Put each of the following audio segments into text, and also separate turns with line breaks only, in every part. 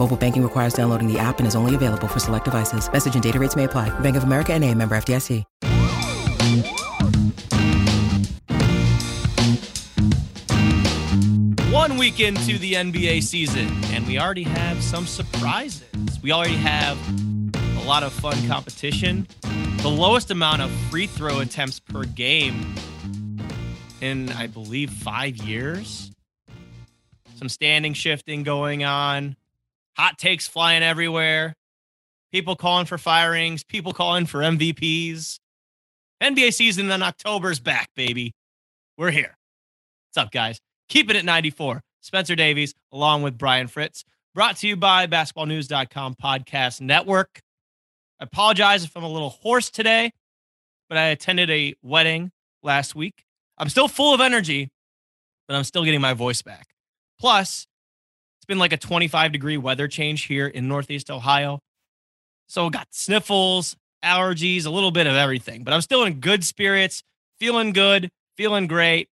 Mobile banking requires downloading the app and is only available for select devices. Message and data rates may apply. Bank of America and a member FDIC.
One week into the NBA season, and we already have some surprises. We already have a lot of fun competition. The lowest amount of free throw attempts per game in, I believe, five years. Some standing shifting going on. Hot takes flying everywhere. People calling for firings. People calling for MVPs. NBA season in October's back, baby. We're here. What's up, guys? Keep it at 94. Spencer Davies, along with Brian Fritz, brought to you by basketballnews.com podcast network. I apologize if I'm a little hoarse today, but I attended a wedding last week. I'm still full of energy, but I'm still getting my voice back. Plus, been like a 25 degree weather change here in Northeast Ohio. So got sniffles, allergies, a little bit of everything, but I'm still in good spirits, feeling good, feeling great.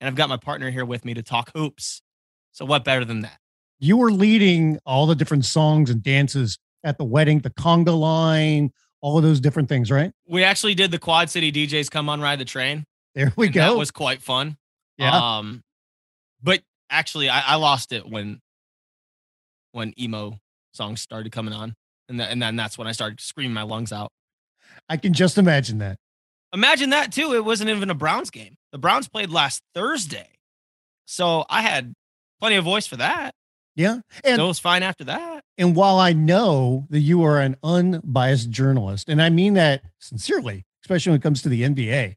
And I've got my partner here with me to talk hoops. So what better than that?
You were leading all the different songs and dances at the wedding, the conga line, all of those different things, right?
We actually did the Quad City DJs come on ride the train.
There we go.
That was quite fun.
yeah.
Um, but actually, I, I lost it when when emo songs started coming on, and that, and then that's when I started screaming my lungs out.
I can just imagine that.
Imagine that too. It wasn't even a Browns game. The Browns played last Thursday, so I had plenty of voice for that.
Yeah. And
So it was fine after that.
and while I know that you are an unbiased journalist, and I mean that sincerely, especially when it comes to the NBA,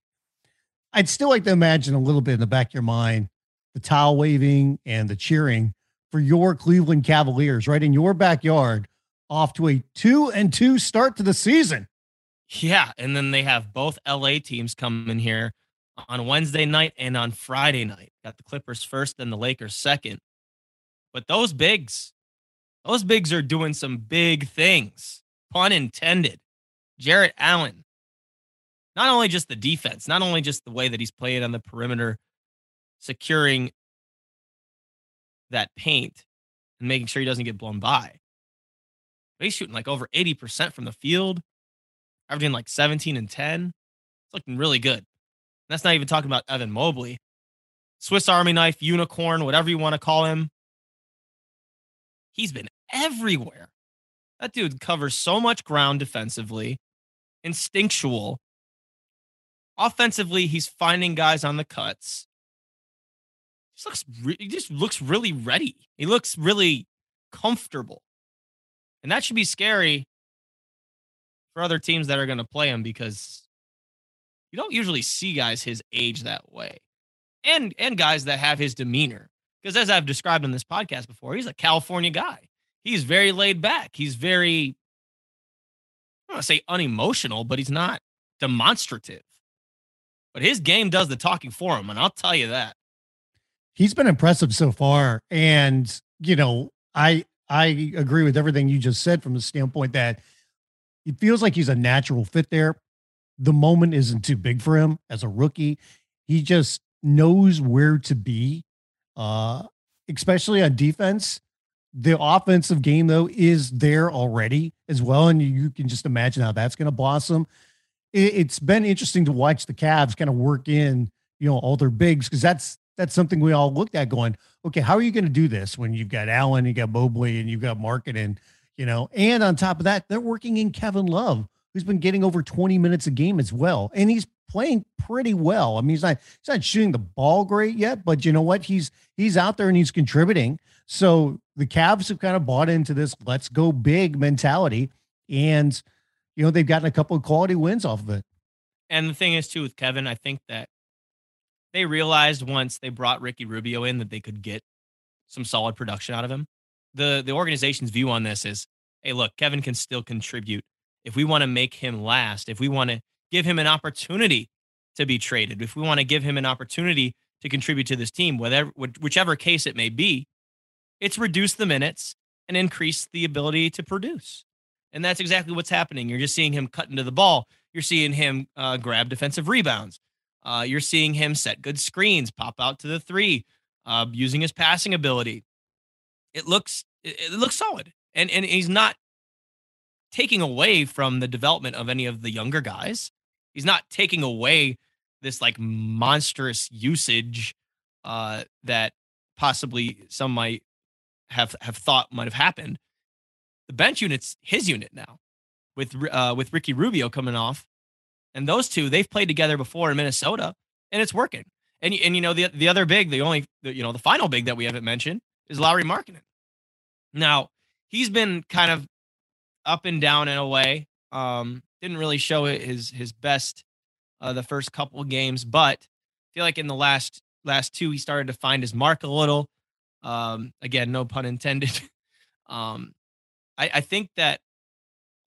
I'd still like to imagine a little bit in the back of your mind the towel waving and the cheering for your Cleveland Cavaliers right in your backyard off to a two and two start to the season.
Yeah, and then they have both LA teams coming here on Wednesday night and on Friday night. Got the Clippers first and the Lakers second. But those bigs, those bigs are doing some big things. Pun intended. Jarrett Allen. Not only just the defense, not only just the way that he's playing on the perimeter, securing that paint and making sure he doesn't get blown by. But he's shooting like over 80% from the field averaging like 17 and 10. It's looking really good. And that's not even talking about Evan Mobley. Swiss Army knife, unicorn, whatever you want to call him. He's been everywhere. That dude covers so much ground defensively, instinctual. Offensively, he's finding guys on the cuts. Just looks, re- he just looks really ready. He looks really comfortable, and that should be scary for other teams that are going to play him because you don't usually see guys his age that way. And and guys that have his demeanor. Because as i've described in this podcast before he's a california guy. He's very laid back. He's very i don't want to say unemotional but he's not demonstrative. But his game does the talking for him and i'll tell you that
He's been impressive so far. And, you know, I I agree with everything you just said from the standpoint that it feels like he's a natural fit there. The moment isn't too big for him as a rookie. He just knows where to be, uh, especially on defense. The offensive game, though, is there already as well. And you can just imagine how that's going to blossom. It, it's been interesting to watch the Cavs kind of work in, you know, all their bigs because that's that's something we all looked at going, okay, how are you going to do this when you've got Allen, you got Mobley, and you've got Markkanen, you know, and on top of that, they're working in Kevin Love, who's been getting over 20 minutes a game as well. And he's playing pretty well. I mean, he's not he's not shooting the ball great yet, but you know what? He's he's out there and he's contributing. So the Cavs have kind of bought into this let's go big mentality. And you know, they've gotten a couple of quality wins off of it.
And the thing is too with Kevin, I think that they realized once they brought Ricky Rubio in that they could get some solid production out of him. The the organization's view on this is, hey, look, Kevin can still contribute. If we want to make him last, if we want to give him an opportunity to be traded, if we want to give him an opportunity to contribute to this team, whatever whichever case it may be, it's reduce the minutes and increase the ability to produce. And that's exactly what's happening. You're just seeing him cut into the ball. You're seeing him uh, grab defensive rebounds. Uh, you're seeing him set good screens, pop out to the three, uh, using his passing ability. It looks it, looks solid, and and he's not taking away from the development of any of the younger guys. He's not taking away this like monstrous usage uh, that possibly some might have have thought might have happened. The bench unit's his unit now, with uh, with Ricky Rubio coming off, and those two they've played together before in Minnesota, and it's working. And and you know the the other big, the only the, you know the final big that we haven't mentioned is Lauri Markkanen. Now he's been kind of up and down in a way. Um, didn't really show his his best uh, the first couple games, but I feel like in the last last two he started to find his mark a little. Um, again, no pun intended. um, I, I think that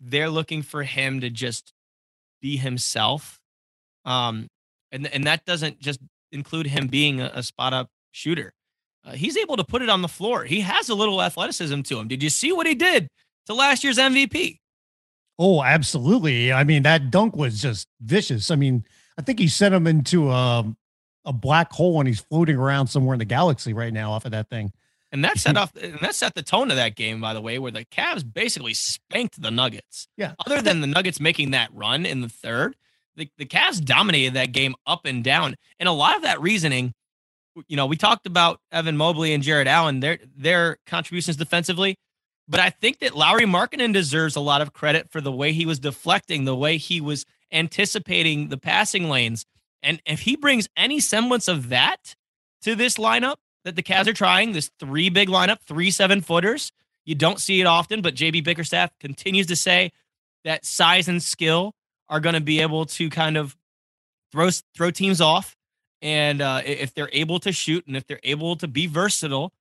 they're looking for him to just be himself. Um, and and that doesn't just include him being a, a spot up shooter. Uh, he's able to put it on the floor. He has a little athleticism to him. Did you see what he did to last year's MVP?
Oh, absolutely. I mean, that dunk was just vicious. I mean, I think he sent him into a, um, a black hole and he's floating around somewhere in the galaxy right now off of that thing.
And that set hmm. off and that set the tone of that game, by the way, where the Cavs basically spanked the Nuggets.
Yeah.
Other than the Nuggets making that run in the third, the, the Cavs dominated that game up and down. And a lot of that reasoning, you know, we talked about Evan Mobley and Jarrett Allen, their their contributions defensively. But I think that Lauri Markkanen deserves a lot of credit for the way he was deflecting, the way he was anticipating the passing lanes. And if he brings any semblance of that to this lineup that the Cavs are trying, this three big lineup, three seven footers, you don't see it often, but JB Bickerstaff continues to say that size and skill are going to be able to kind of throw throw teams off. And uh, if they're able to shoot and if they're able to be versatile,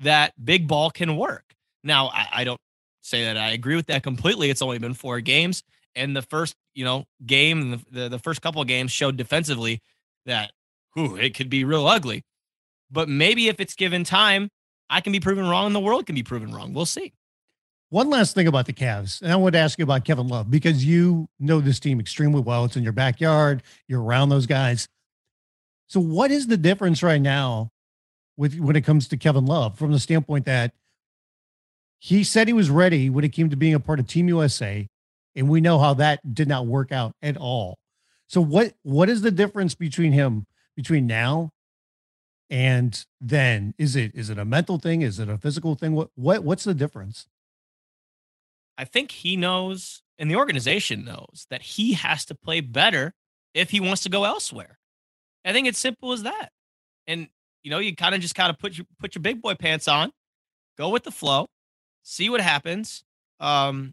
that big ball can work. Now, I, I don't say that I agree with that completely. It's only been four games, and the first, you know, game, the, the, the first couple of games showed defensively that, whew, it could be real ugly. But maybe if it's given time, I can be proven wrong, and the world can be proven wrong. We'll see.
One last thing about the Cavs, and I want to ask you about Kevin Love because you know this team extremely well. It's in your backyard. You're around those guys. So, what is the difference right now with when it comes to Kevin Love from the standpoint that he said he was ready when it came to being a part of Team USA, and we know how that did not work out at all. So what what is the difference between him between now and then? Is it is it a mental thing? Is it a physical thing? What what what's the difference?
I think he knows and the organization knows that he has to play better if he wants to go elsewhere. I think it's simple as that. And you know, you kind of just kind of put your put your big boy pants on, go with the flow see what happens. Um,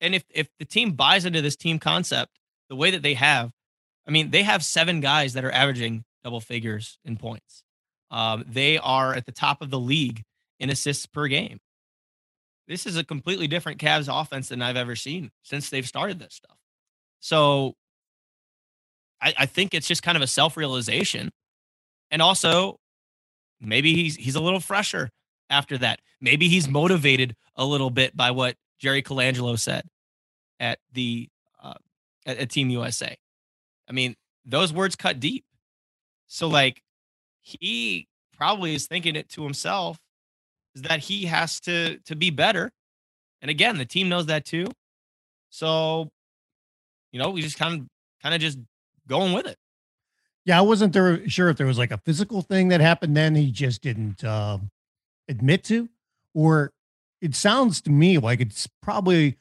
and if if the team buys into this team concept the way that they have, I mean, they have seven guys that are averaging double figures in points. Um, they are at the top of the league in assists per game. This is a completely different Cavs offense than I've ever seen since they've started this stuff. So I, I think it's just kind of a self realization. And also, maybe he's he's a little fresher after that. Maybe he's motivated a little bit by what Jerry Colangelo said at the uh, at, at Team USA. I mean, those words cut deep. So like he probably is thinking it to himself is that he has to to be better. And again, the team knows that too. So, you know, we just kind of kind of just going with it.
Yeah, I wasn't there sure if there was like a physical thing that happened then. He just didn't uh, admit to, or it sounds to me like it's probably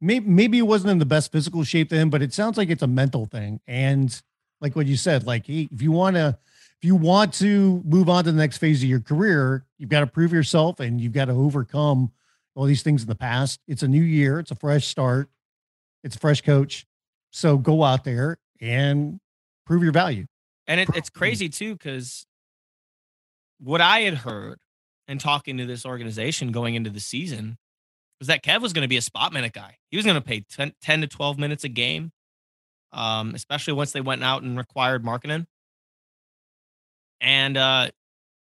maybe maybe it wasn't in the best physical shape then, but it sounds like it's a mental thing. And like what you said, like he, if you want to, if you want to move on to the next phase of your career, you've got to prove yourself and you've got to overcome all these things in the past. It's a new year. It's a fresh start. It's a fresh coach. So go out there and prove your value.
And it, it's crazy too, because what I had heard and talking to this organization going into the season was that Kev was going to be a spot minute guy. He was going to pay 10, 10, to 12 minutes a game, um, especially once they went out and required Markkanen. And, uh,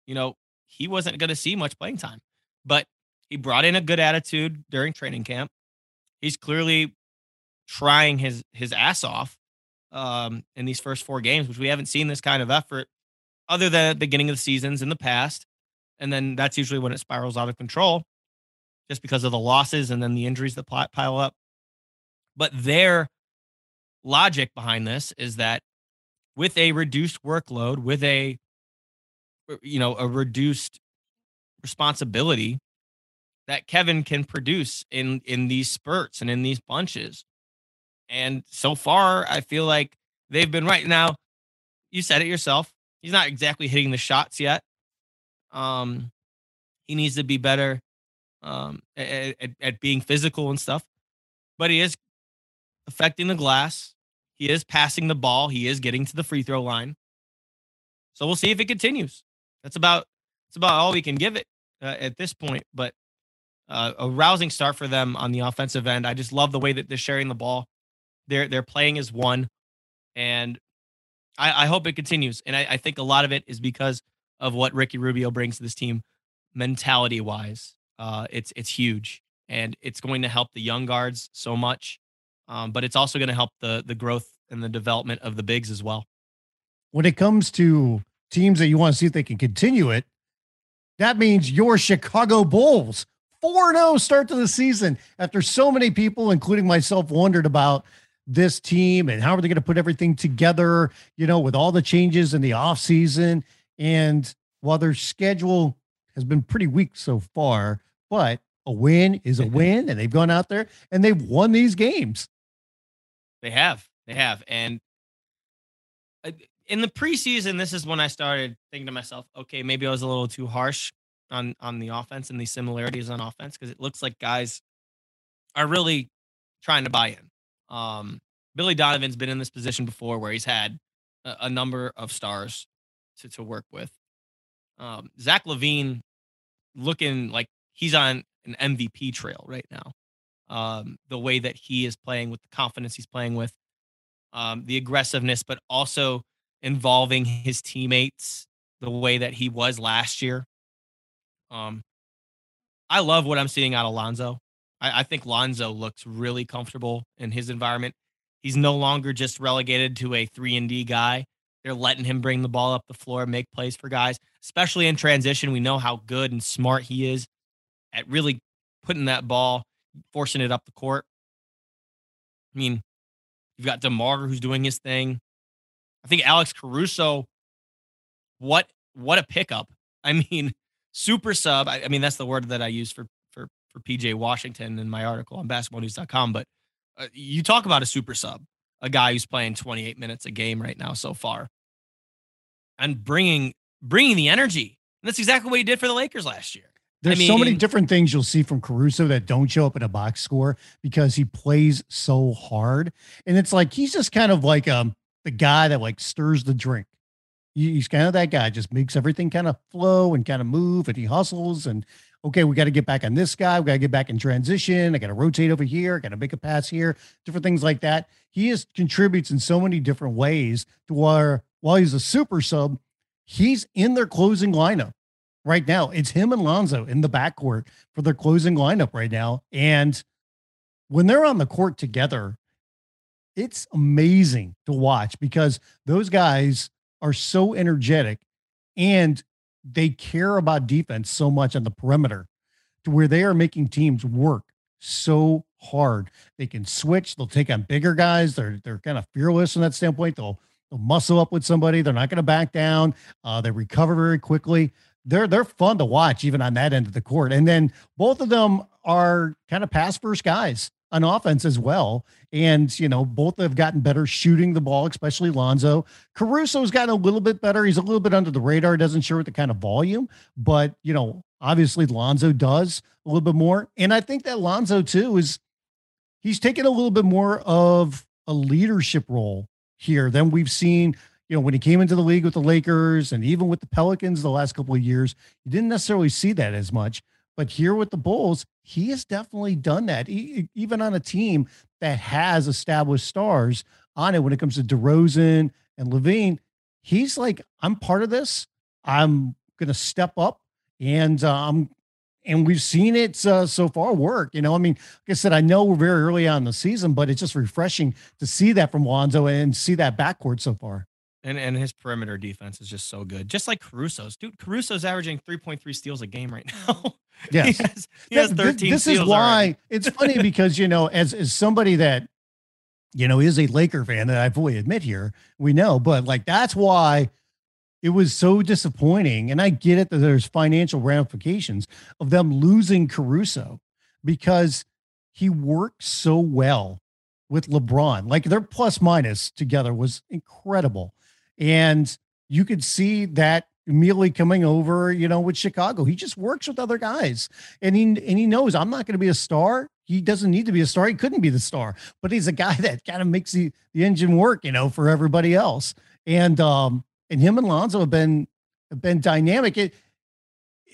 you know, he wasn't going to see much playing time, but he brought in a good attitude during training camp. He's clearly trying his his ass off um, in these first four games, which we haven't seen this kind of effort other than at the beginning of the seasons in the past. And then that's usually when it spirals out of control just because of the losses and then the injuries that pile up. But their logic behind this is that with a reduced workload, with a you know, a reduced responsibility that Kevin can produce in in these spurts and in these bunches. And so far, I feel like they've been right. Now, you said it yourself. He's not exactly hitting the shots yet. Um, he needs to be better um, at, at, at being physical and stuff, but he is affecting the glass. He is passing the ball. He is getting to the free throw line. So we'll see if it continues. That's about that's about all we can give it uh, at this point. But uh, a rousing start for them on the offensive end. I just love the way that they're sharing the ball. They're they're playing as one, and I, I hope it continues. And I, I think a lot of it is because of what Ricky Rubio brings to this team, mentality wise. Uh, it's it's huge, and it's going to help the young guards so much. Um, but it's also going to help the the growth and the development of the bigs as well.
When it comes to teams that you want to see if they can continue it, that means your Chicago Bulls 4 0 start to the season after so many people, including myself, wondered about this team and how are they going to put everything together, you know, with all the changes in the offseason. And while their schedule has been pretty weak so far, but a win is a win, and they've gone out there and they've won these games.
They have. They have. And uh, in the preseason, this is when I started thinking to myself, okay, maybe I was a little too harsh on on the offense and these similarities on offense because it looks like guys are really trying to buy in. Um, Billy Donovan's been in this position before where he's had a, a number of stars to, to work with. Um, Zach LaVine looking like he's on an MVP trail right now. Um, the way that he is playing with the confidence he's playing with, um, the aggressiveness, but also involving his teammates the way that he was last year. Um, I love what I'm seeing out of Lonzo. I, I think Lonzo looks really comfortable in his environment. He's no longer just relegated to a three and D guy. They're letting him bring the ball up the floor, make plays for guys, especially in transition. We know how good and smart he is at really putting that ball, forcing it up the court. I mean, you've got DeMar who's doing his thing. I think Alex Caruso, what what a pickup. I mean, super sub. I, I, mean, that's the word that I use for for for PJ Washington in my article on basketballnews.com. But uh, you talk about a super sub, a guy who's playing 28 minutes a game right now so far, and bringing bringing the energy. And that's exactly what he did for the Lakers last year.
There's I mean, so many different things you'll see from Caruso that don't show up in a box score because he plays so hard. And it's like he's just kind of like um the guy that like stirs the drink. He's kind of that guy just makes everything kind of flow and kind of move and he hustles and okay we got to get back on this guy we got to get back in transition i got to rotate over here i got to make a pass here different things like that. He is contributes in so many different ways to where while he's a super sub he's in their closing lineup right now. It's him and lonzo in the backcourt for their closing lineup right now and when they're on the court together it's amazing to watch because those guys are so energetic and they care about defense so much on the perimeter to where they are making teams work so hard. They can switch, they'll take on bigger guys. They're they're kind of fearless in that standpoint. They'll they'll muscle up with somebody. They're not going to back down. Uh, they recover very quickly. They're they're fun to watch even on that end of the court. And then both of them are kind of pass first guys. On offense as well. And, you know, both have gotten better shooting the ball, especially Lonzo. Caruso's gotten a little bit better. He's a little bit under the radar, doesn't show the kind of volume, but, you know, obviously Lonzo does a little bit more. And I think that Lonzo, too, is he's taken a little bit more of a leadership role here than we've seen. You know, when he came into the league with the Lakers and even with the Pelicans the last couple of years, you didn't necessarily see that as much. But here with the Bulls, he has definitely done that, he, even on a team that has established stars on it when it comes to DeRozan and LaVine, He's like, I'm part of this. I'm going to step up and um, and we've seen it uh, so far work. You know, I mean, like I said, I know we're very early on in the season, but it's just refreshing to see that from Lonzo and see that backcourt so far.
And and his perimeter defense is just so good, just like Caruso's. Dude, Caruso's averaging 3.3 steals a game right now. Mm.
Yes, he has, he has 13. This, this is why already. it's funny because you know, as as somebody that you know is a Laker fan that I fully admit here, we know, but like that's why it was so disappointing. And I get it that there's financial ramifications of them losing Caruso because he worked so well with LeBron. Like their plus minus together was incredible. And you could see that immediately coming over, you know, with Chicago. He just works with other guys. And he and he knows I'm not going to be a star. He doesn't need to be a star. He couldn't be the star, but he's a guy that kind of makes the, the engine work, you know, for everybody else. And um, and him and Lonzo have been have been dynamic. It,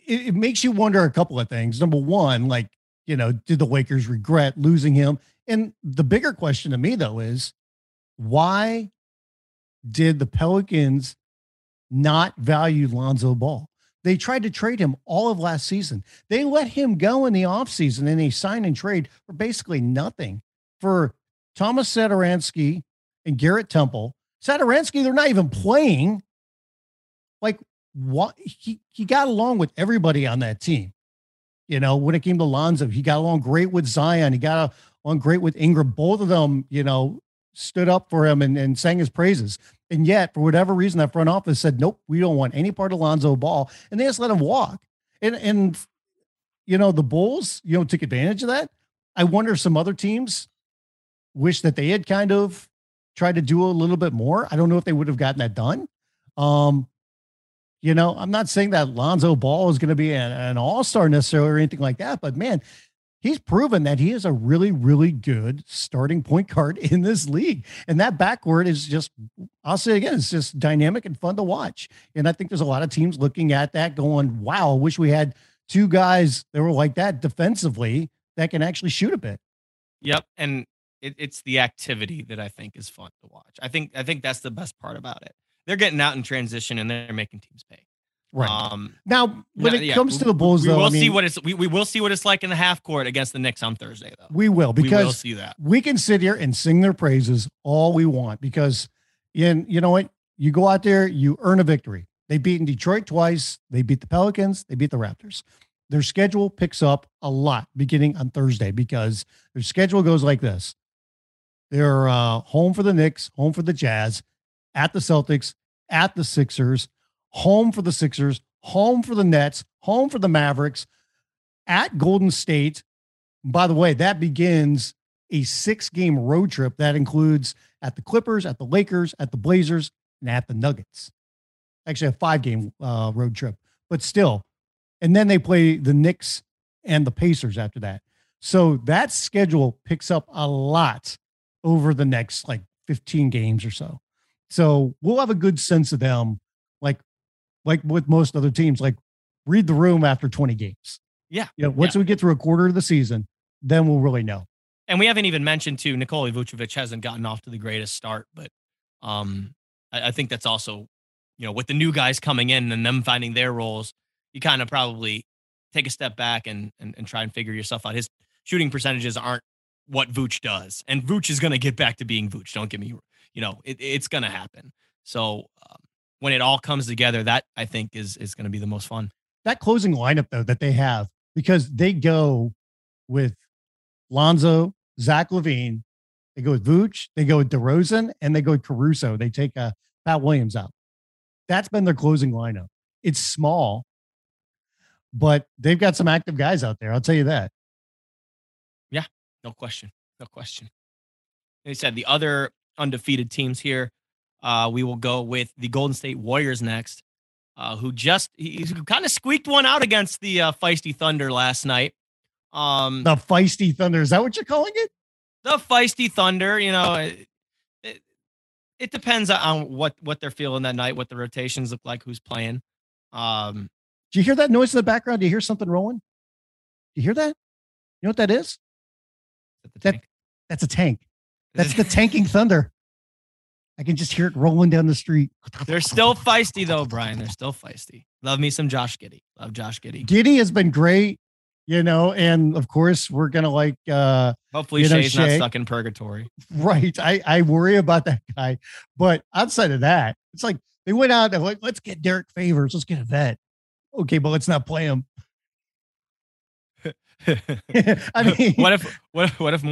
it it makes you wonder a couple of things. Number one, like, you know, did the Lakers regret losing him? And the bigger question to me though is why did the Pelicans not value Lonzo Ball? They tried to trade him all of last season. They let him go in the offseason and they signed and trade for basically nothing for Thomas Satoransky and Garrett Temple. Satoransky, they're not even playing. Like, what he, he got along with everybody on that team. You know, when it came to Lonzo, he got along great with Zion. He got along great with Ingram. Both of them, you know, stood up for him and, and sang his praises. And yet, for whatever reason, that front office said, nope, we don't want any part of Lonzo Ball. And they just let him walk. And, and, you know, the Bulls, you know, took advantage of that. I wonder if some other teams wish that they had kind of tried to do a little bit more. I don't know if they would have gotten that done. Um, you know, I'm not saying that Lonzo Ball is going to be an, an all star necessarily or anything like that, but man, he's proven that he is a really, really good starting point guard in this league. And that backcourt is just, I'll say again, it's just dynamic and fun to watch. And I think there's a lot of teams looking at that going, wow, I wish we had two guys that were like that defensively that can actually shoot a bit.
Yep. And it, it's the activity that I think is fun to watch. I think I think that's the best part about it. They're getting out in transition and they're making teams pay.
Right. Um, now, when it yeah, comes to the Bulls,
we,
we
will
I mean,
see what it's we, we will see what it's like in the half court against the Knicks on Thursday, though.
We will because
we will see that.
We can sit here and sing their praises all we want because, in you know what, you go out there, you earn a victory. They beat in Detroit twice. They beat the Pelicans. They beat the Raptors. Their schedule picks up a lot beginning on Thursday because their schedule goes like this: they're uh, home for the Knicks, home for the Jazz, at the Celtics, at the Sixers, home for the Sixers, home for the Nets, home for the Mavericks, at Golden State. By the way, that begins a six game road trip that includes at the Clippers, at the Lakers, at the Blazers, and at the Nuggets. Actually, a five game uh, road trip, but still. And then they play the Knicks and the Pacers after that. So that schedule picks up a lot over the next like 15 games or so. So we'll have a good sense of them, like like with most other teams, like read the room after 20 games.
Yeah.
You know, once yeah. we get through a quarter of the season, then we'll really know.
And we haven't even mentioned too, Nikola Vucevic hasn't gotten off to the greatest start, but um I, I think that's also, you know, with the new guys coming in and them finding their roles, you kind of probably take a step back and, and and try and figure yourself out. His shooting percentages aren't what Vooch does, and Vooch is going to get back to being Vooch. Don't get me, you know, it, it's going to happen. So um, when it all comes together, that I think is is going to be the most fun.
That closing lineup though that they have because they go with Lonzo, Zach LaVine, they go with Vooch, they go with DeRozan, and they go with Caruso. They take uh, Pat Williams out. That's been their closing lineup. It's small, but they've got some active guys out there. I'll tell you that.
Yeah, no question. No question. They said the other undefeated teams here. Uh, we will go with the Golden State Warriors next, uh, who just he, he kind of squeaked one out against the uh, feisty Thunder last night. Um,
The feisty thunder. Is that what you're calling it?
the feisty Thunder, you know, it, it, it depends on what what they're feeling that night, what the rotations look like, who's playing. Um,
Do you hear that noise in the background? Do you hear something rolling? Do you hear that? You know what that is?
at
That- That's a tank. That's the tanking thunder. I can just hear it rolling down the street.
They're still feisty though, Brian. They're still feisty. Love me some Josh Giddey. Love Josh Giddey.
Giddey has been great, you know, and of course we're gonna like uh
Hopefully
You know,
Shay's not stuck in purgatory.
right. I I worry about that guy, but outside of that, it's like they went out and like let's get Derrick Favors, let's get a vet. Okay, but let's not play him. I mean,
what if what if what if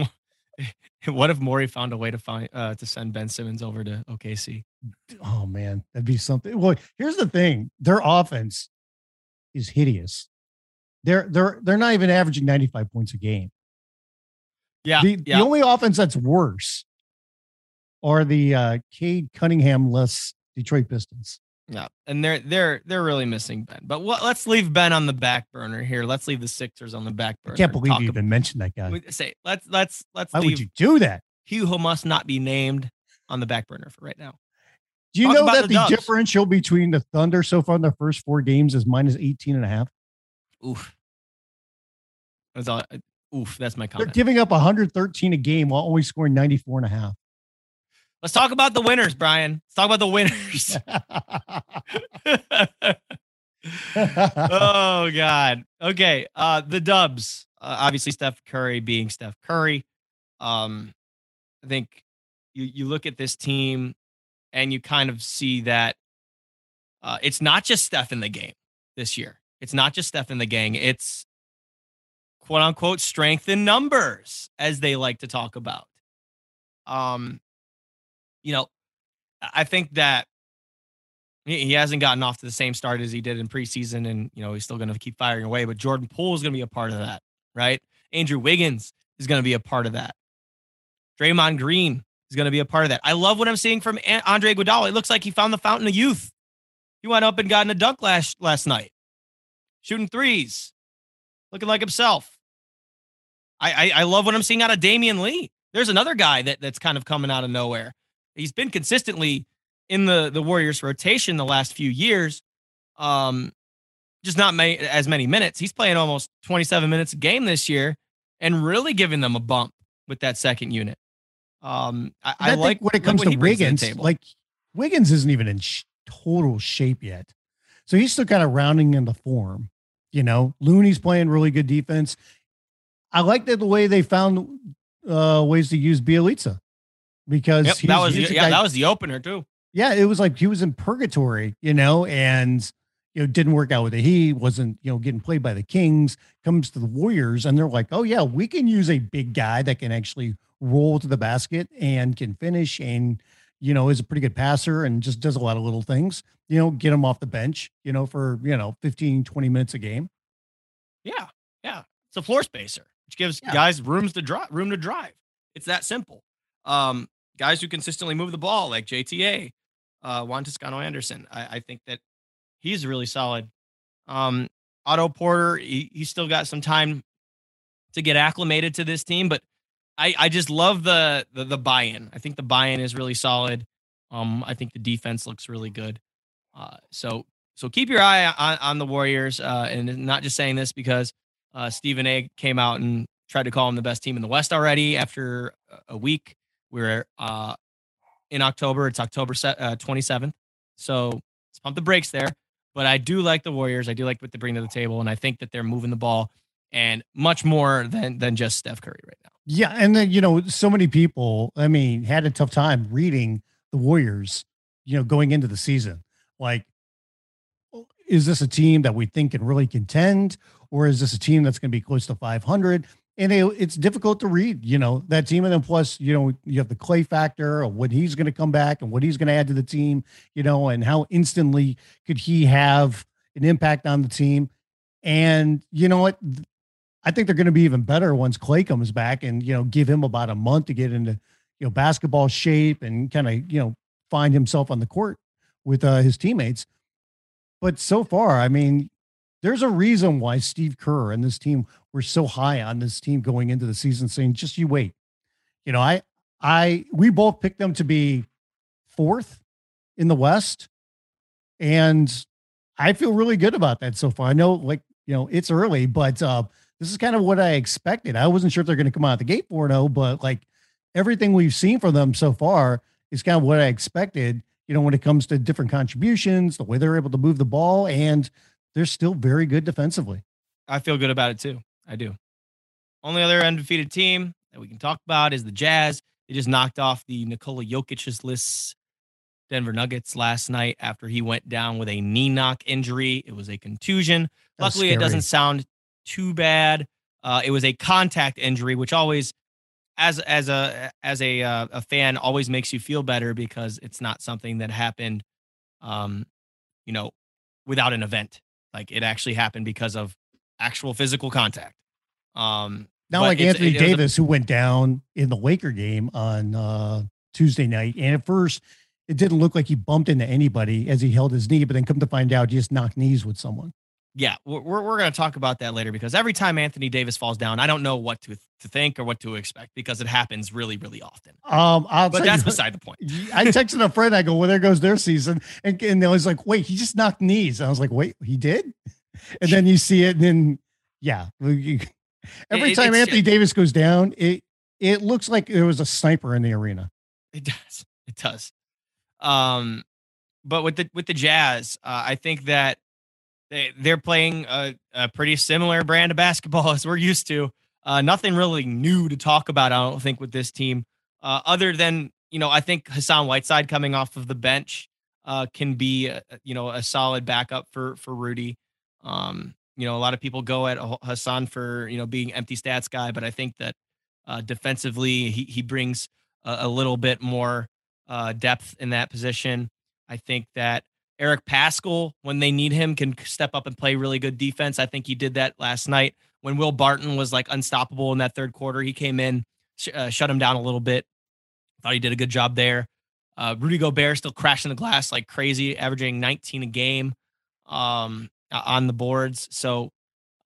what if Morey found a way to find uh, to send Ben Simmons over to OKC?
oh man, that'd be something. Well, here's the thing: their offense is hideous. They're they're they're not even averaging 95 points a game.
Yeah,
the,
yeah.
the only offense that's worse are the uh Cade Cunningham less Detroit Pistons.
Yeah, and they're they're they're really missing Ben. But what, let's leave Ben on the back burner here. Let's leave the Sixers on the back burner.
I can't believe
Talk
you even mentioned that guy.
Say let's let's let's
Why would you do that?
he who must not be named on the back burner for right now.
Do you
Talk
know that
the
the, differential between the Thunder so far in their first four games is minus 18 and a half?
Oof. That's all. uh, Oof. That's my comment.
They're giving up 113 a game while only scoring 94 and a half.
Let's talk about the winners, Brian. Let's talk about the winners. oh God. Okay. Uh, the Dubs. Uh, obviously, Steph Curry being Steph Curry. Um, I think you you look at this team, and you kind of see that uh, it's not just Steph in the game this year. It's not just Steph in the gang. It's quote unquote strength in numbers, as they like to talk about. Um, you know, I think that he hasn't gotten off to the same start as he did in preseason, and you know he's still going to keep firing away. But Jordan Poole is going to be a part of that, right? Andrew Wiggins is going to be a part of that. Draymond Green is going to be a part of that. I love what I'm seeing from Andre Iguodala. It looks like he found the fountain of youth. He went up and got in a dunk last last night, shooting threes, looking like himself. I, I I love what I'm seeing out of Damion Lee. There's another guy that that's kind of coming out of nowhere. He's been consistently in the the Warriors rotation the last few years. Um, just not ma- as many minutes. He's playing almost 27 minutes a game this year, and really giving them a bump with that second unit. Um, I, I,
I,
like
when it comes
what
to
he brings the
Wiggins,
table.
like Wiggins isn't even in sh- total shape yet. So he's still kind of rounding in the form. You know, Looney's playing really good defense. I like that the way they found uh, ways to use Bjelica because
Yep, that was yeah,
guy-
that was the opener too.
yeah, it was like he was in purgatory, you know, and you know didn't work out with the He wasn't you know getting played by the Kings. Comes to the Warriors, and they're like, oh yeah, we can use a big guy that can actually roll to the basket and can finish, and you know is a pretty good passer and just does a lot of little things. You know, get him off the bench, you know, for you know 15, 20 minutes a game.
Yeah, yeah. It's a floor spacer, which gives
Yeah.
guys rooms to drive, room to drive. It's that simple. Um, guys who consistently move the ball, like JTA, uh, Juan Toscano Anderson. I, I think that he's really solid. Um, Otto Porter, he, he's still got some time to get acclimated to this team, but I, I just love the, the the buy-in. I think the buy-in is really solid. Um, I think the defense looks really good. Uh, so so keep your eye on, on the Warriors, uh, and not just saying this because uh, Stephen A. came out and tried to call them the best team in the West already after a week. We're uh, in October. It's October uh, 27th. So let's pump the brakes there. But I do like the Warriors. I do like what they bring to the table, and I think that they're moving the ball and much more than than just Steph Curry right now.
Yeah, and then you know, so many people, I mean, had a tough time reading the Warriors, you know, going into the season. Like, is this a team that we think can really contend, or is this a team that's going to be close to 500? And it, it's difficult to read, you know, that team. And then plus, you know, you have the Clay factor of when he's going to come back and what he's going to add to the team, you know, and how instantly could he have an impact on the team. And you know what? I think they're going to be even better once Clay comes back and, you know, give him about a month to get into, you know, basketball shape and kind of, you know, find himself on the court with uh, his teammates. But so far, I mean, there's a reason why Steve Kerr and this team were so high on this team going into the season, saying, just you wait. You know, I, I, we both picked them to be fourth in the West. And I feel really good about that so far. I know, like, you know, it's early, but uh, this is kind of what I expected. I wasn't sure if they're going to come out the gate 4 0, but like everything we've seen from them so far is kind of what I expected, you know, when it comes to different contributions, the way they're able to move the ball, and they're still very good defensively.
I feel good about it too. I do. Only other undefeated team that we can talk about is the Jazz. They just knocked off the Nikola Jokic's list Denver Nuggets last night after he went down with a knee knock injury. It was a contusion. Luckily, it doesn't sound too bad. Uh, it was a contact injury, which always, as as a as a uh, a fan, always makes you feel better because it's not something that happened, um, you know, without an event. Like it actually happened because of actual physical contact. Um,
not like Anthony Davis, a, who went down in the Laker game on uh, Tuesday night, and at first it didn't look like he bumped into anybody as he held his knee, but then come to find out he just knocked knees with someone.
Yeah, we're, we're going to talk about that later because every time Anthony Davis falls down, I don't know what to to think or what to expect because it happens really, really often.
Um, I'll
but that's you, beside the point.
I texted a friend. I go, "Well, there goes their season," and and they was like, "Wait, he just knocked knees." And I was like, "Wait, he did?" And then you see it, and then yeah, every it, time Anthony Davis goes down, it it looks like there was a sniper in the arena.
It does. It does. Um, but with the with the Jazz, uh, I think that they they're playing a, a, pretty similar brand of basketball as we're used to. Uh, nothing really new to talk about, I don't think, with this team, uh, other than you know I think Hassan Whiteside coming off of the bench uh, can be a, you know a solid backup for for Rudy. Um, you know, a lot of people go at Hassan for you know being empty stats guy, but I think that uh, defensively he he brings a, a little bit more uh, depth in that position. I think that Eric Paschall, when they need him, can step up and play really good defense. I think he did that last night when Will Barton was like unstoppable in that third quarter. He came in, sh- uh, shut him down a little bit. Thought he did a good job there. Uh, Rudy Gobert still crashing the glass like crazy, averaging 19 a game um, on the boards. So,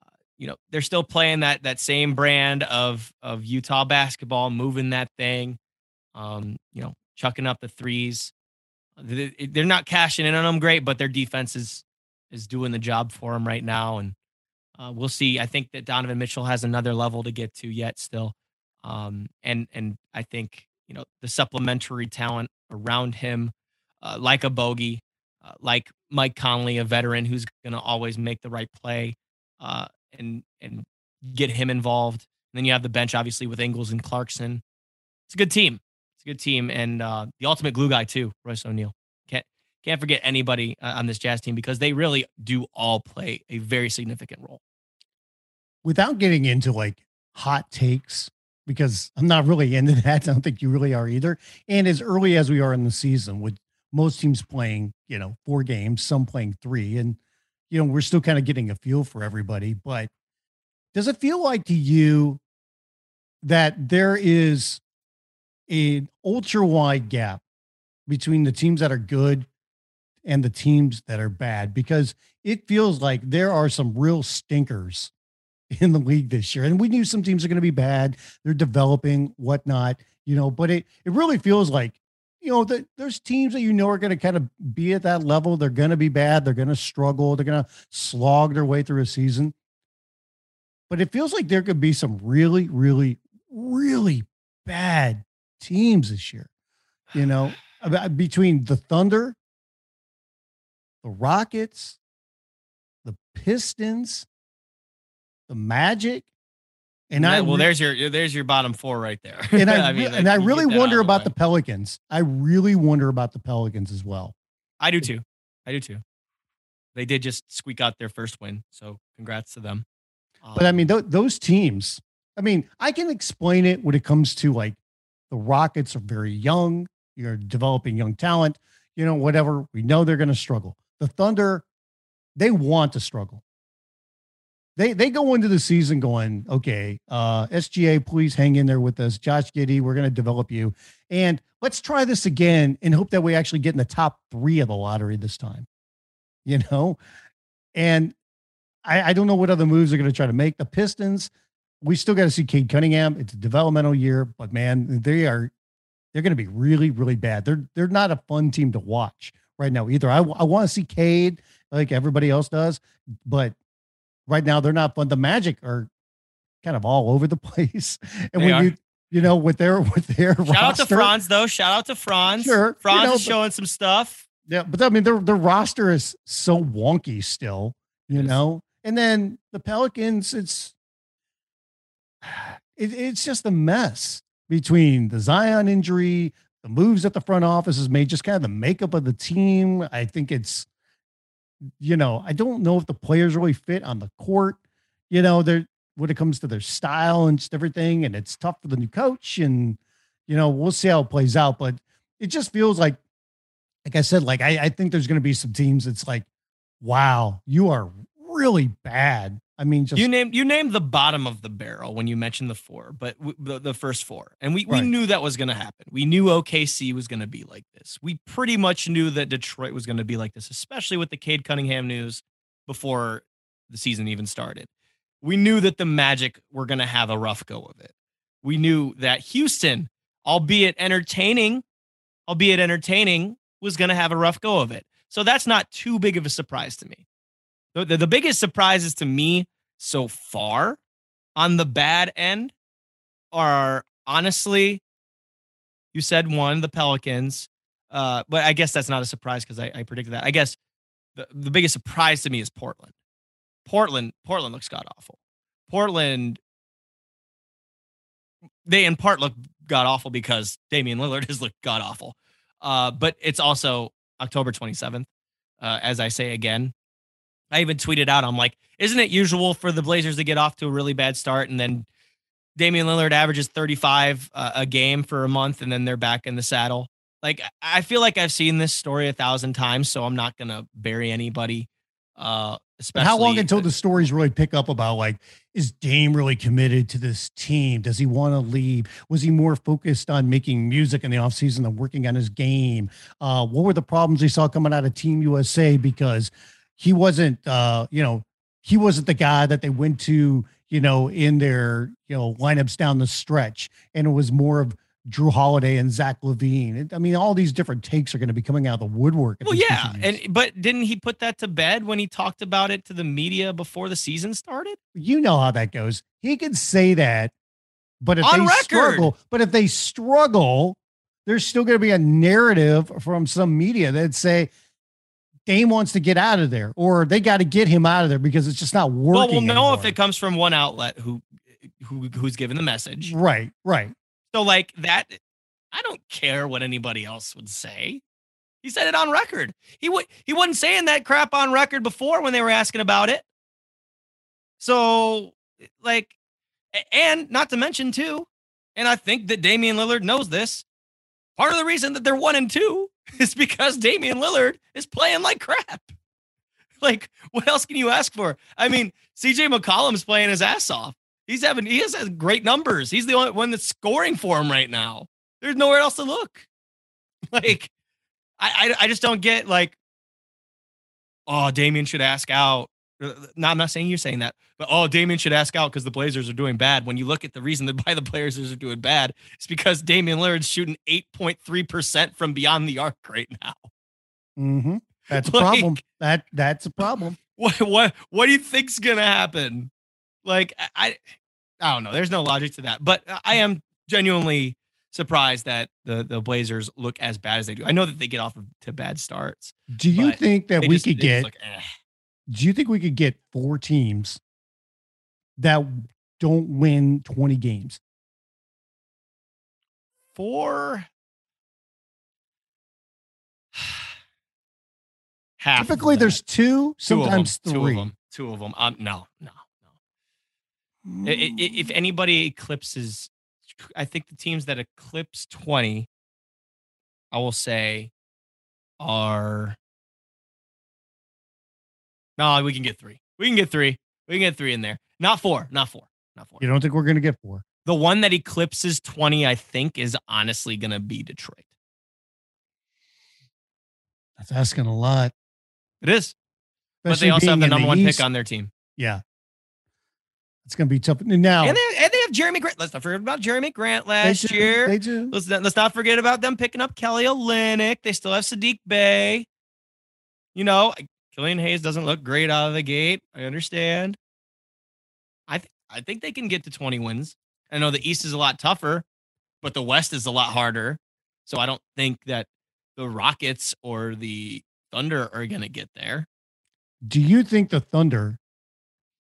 uh, you know, they're still playing that that same brand of of Utah basketball, moving that thing. Um, you know, chucking up the threes. They're not cashing in on them great, but their defense is is doing the job for them right now, and uh, we'll see. I think that Donovan Mitchell has another level to get to yet still, um, and and I think you know the supplementary talent around him, uh, like a bogey, uh, like Mike Conley, a veteran who's going to always make the right play, uh, and and get him involved. And then you have the bench, obviously, with Ingles and Clarkson. It's a good team. Good team, and uh, the ultimate glue guy too, Royce O'Neale. Can't can't forget anybody uh, on this Jazz team because they really do all play a very significant role.
Without getting into like hot takes, because I'm not really into that. I don't think you really are either. And as early as we are in the season, with most teams playing, you know, four games, some playing three, and you know, we're still kind of getting a feel for everybody. But does it feel like to you that there is an ultra wide gap between the teams that are good and the teams that are bad because it feels like there are some real stinkers in the league this year. And we knew some teams are going to be bad. They're developing, whatnot, you know, but it, it really feels like, you know, that there's teams that you know are going to kind of be at that level. They're going to be bad. They're going to struggle. They're going to slog their way through a season. But it feels like there could be some really, really, really bad teams this year. You know, between the Thunder, the Rockets, the Pistons, the Magic,
and I well, there's your there's your bottom four right there.
And I, I mean, and I really wonder about the, the Pelicans. I really wonder about the Pelicans as well.
I do too. I do too. They did just squeak out their first win, so congrats to them.
Um, but I mean, th- those teams. I mean, I can explain it when it comes to like the Rockets are very young. You're developing young talent, you know, whatever. We know they're going to struggle. The Thunder, they want to struggle. they they go into the season going, okay, uh, SGA, please hang in there with us. Josh Giddey, we're going to develop you, and let's try this again and hope that we actually get in the top three of the lottery this time. You know, and I, I don't know what other moves they're going to try to make. The Pistons, we still got to see Cade Cunningham. It's a developmental year, but man, they are they're going to be really, really bad. They're they're not a fun team to watch right now either. I, I want to see Cade like everybody else does, but right now they're not fun. The Magic are kind of all over the place, and
They
when
are.
you you know with their with their
Shout out to Franz though. Shout out to Franz.
Sure, you
Franz
know,
is
but-
showing some stuff.
Yeah, but I mean their their roster is so wonky still, you
is.
know. And then the Pelicans, it's it, it's just a mess between the Zion injury, the moves that the front office has made, just kind of the makeup of the team. I think it's, you know, I don't know if the players really fit on the court. You know, they're when it comes to their style and just everything, and it's tough for the new coach. And you know, we'll see how it plays out. But it just feels like like I said, like I, I think there's going to be some teams that's like, wow, you are really bad. I mean, just
you named you named the bottom of the barrel when you mentioned the four, but w- the, the first four, and we, we knew that was going to happen. We knew OKC was going to be like this. We pretty much knew that Detroit was going to be like this, especially with the Cade Cunningham news before the season even started. We knew that the Magic were going to have a rough go of it. We knew that Houston, albeit entertaining, albeit entertaining, was going to have a rough go of it. So that's not too big of a surprise to me. The, the, the biggest surprises to me so far on the bad end are honestly, you said one, the Pelicans. Uh, but I guess that's not a surprise because I, I predicted that. I guess the, the biggest surprise to me is Portland. Portland, Portland looks god awful. Portland, they in part look god awful because Damian Lillard has looked god awful. Uh, but it's also October 27th. Uh, as I say again, I even tweeted out, I'm like, isn't it usual for the Blazers to get off to a really bad start and then Damian Lillard averages 35 uh, a game for a month and then they're back in the saddle? Like, I feel like I've seen this story a thousand times, so I'm not going to bury anybody. Uh,
But
especially
how long until the stories really pick up about like, is Dame really committed to this team? Does he want to leave? Was he more focused on making music in the offseason than working on his game? Uh, what were the problems he saw coming out of Team USA? Because he wasn't, uh, you know, he wasn't the guy that they went to, you know, in their, you know, lineups down the stretch. And it was more of Jrue Holiday and Zach LaVine. I mean, all these different takes are going to be coming out of the woodwork.
Well, yeah, and but didn't he put that to bed when he talked about it to the media before the season started?
you know how that goes. He can say that, but if
On
they
record.
struggle, but if they struggle, there's still going to be a narrative from some media that say Dame wants to get out of there, or they got to get him out of there because it's just not working.
Well, we'll know if it comes from one outlet who who who's given the message.
right, right.
So like that, I don't care what anybody else would say. He said it on record. He would he wasn't saying that crap on record before when they were asking about it. So like, and not to mention too, and I think that Damian Lillard knows this. Part of the reason that they're one and two is because Damian Lillard is playing like crap. Like, what else can you ask for? I mean, CJ McCollum's playing his ass off. He's having he has great numbers. He's the only one that's scoring for him right now. There's nowhere else to look. Like, I I, I just don't get like, oh, Damian should ask out. Uh, No, I'm not saying you're saying that, but oh, Damian should ask out because the Blazers are doing bad. When you look at the reason that why the Blazers are doing bad, it's because Damian Lillard's shooting 8.3% from beyond the arc right now.
hmm That's a problem. That that's a problem.
What what what do you think's gonna happen? Like I I, don't know. There's no logic to that, but I am genuinely surprised that the the Blazers look as bad as they do. I know that they get off of, to bad starts.
Do you think that we could get?
look, eh.
Do you think we could get four teams that don't win 20 games?
four. Half.
Typically, there's two,
Two of them,
sometimes
Two of
three.
them. Two of them. Um, no, no, no. I- if anybody eclipses, I think the teams that eclipse 20, I will say, are. No, we can get three. We can get three. We can get three in there. Not four. Not four. Not four.
You don't think we're going to get four?
The one that eclipses 20, I think, is honestly going to be Detroit.
That's asking a lot.
It is. but they also have the number one
East.
pick on their team.
Yeah. It's going to be tough. Now,
And, they, and they have Jerami Grant. Let's not forget about Jerami Grant
they
last
do-
year.
They do.
Let's not, let's not forget about them picking up Kelly Olynyk. They still have Saddiq Bey. You know, Killian Hayes doesn't look great out of the gate. I understand. I th- I think they can get to 20 wins. I know the East is a lot tougher, but the West is a lot harder. So I don't think that the Rockets or the Thunder are going to get there.
Do you think the Thunder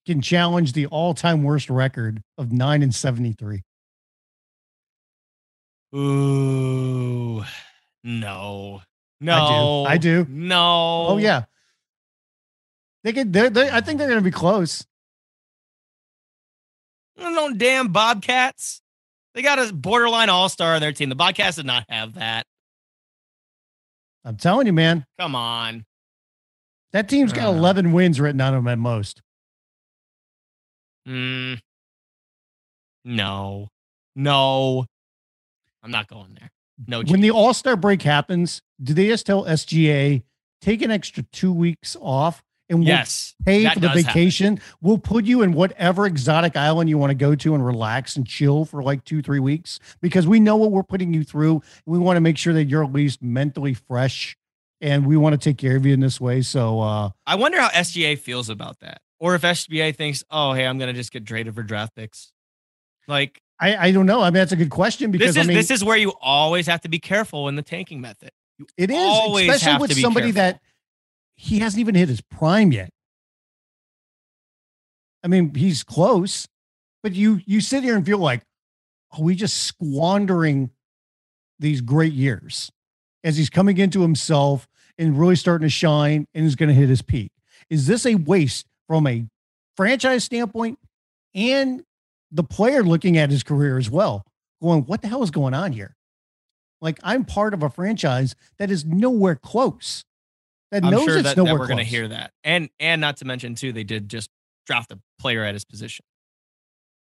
can challenge the all-time worst record of 9 and 73?
Ooh, no, no,
I do.
No.
Oh yeah. They could they they I think they're going to be close.
No damn Bobcats. They got a borderline all star on their team. The Bobcats did not have that.
I'm telling you, man.
Come on.
That team's got
Uh.
11 wins written on them at most.
Mm. No. No. I'm not going there. No.
When the All-Star break happens, do they just tell SGA take an extra 2 weeks off and we'll
yes.
pay for the
does happen.
vacation? We'll put you in whatever exotic island you want to go to and relax and chill for like 2-3 weeks because we know what we're putting you through. We want to make sure that you're at least mentally fresh and we want to take care of you in this way. So uh
I wonder how SGA feels about that. Or if SGA thinks, oh, hey, I'm going to just get traded for draft picks. Like,
I, I don't know. I mean, that's a good question because
this is
I mean,
this is where you always have to be careful in the tanking method. You
It is,
always
especially with somebody that he hasn't even hit his prime yet. I mean, he's close, but you you sit here and feel like, are we just squandering these great years as he's coming into himself and really starting to shine and is going to hit his peak? Is this a waste from a franchise standpoint and the player looking at his career as well, going, what the hell is going on here? Like I'm part of a franchise that is nowhere close. That
I'm
knows
sure
it's
that, that we're going to hear that. And and not to mention too, they did just draft a player at his position.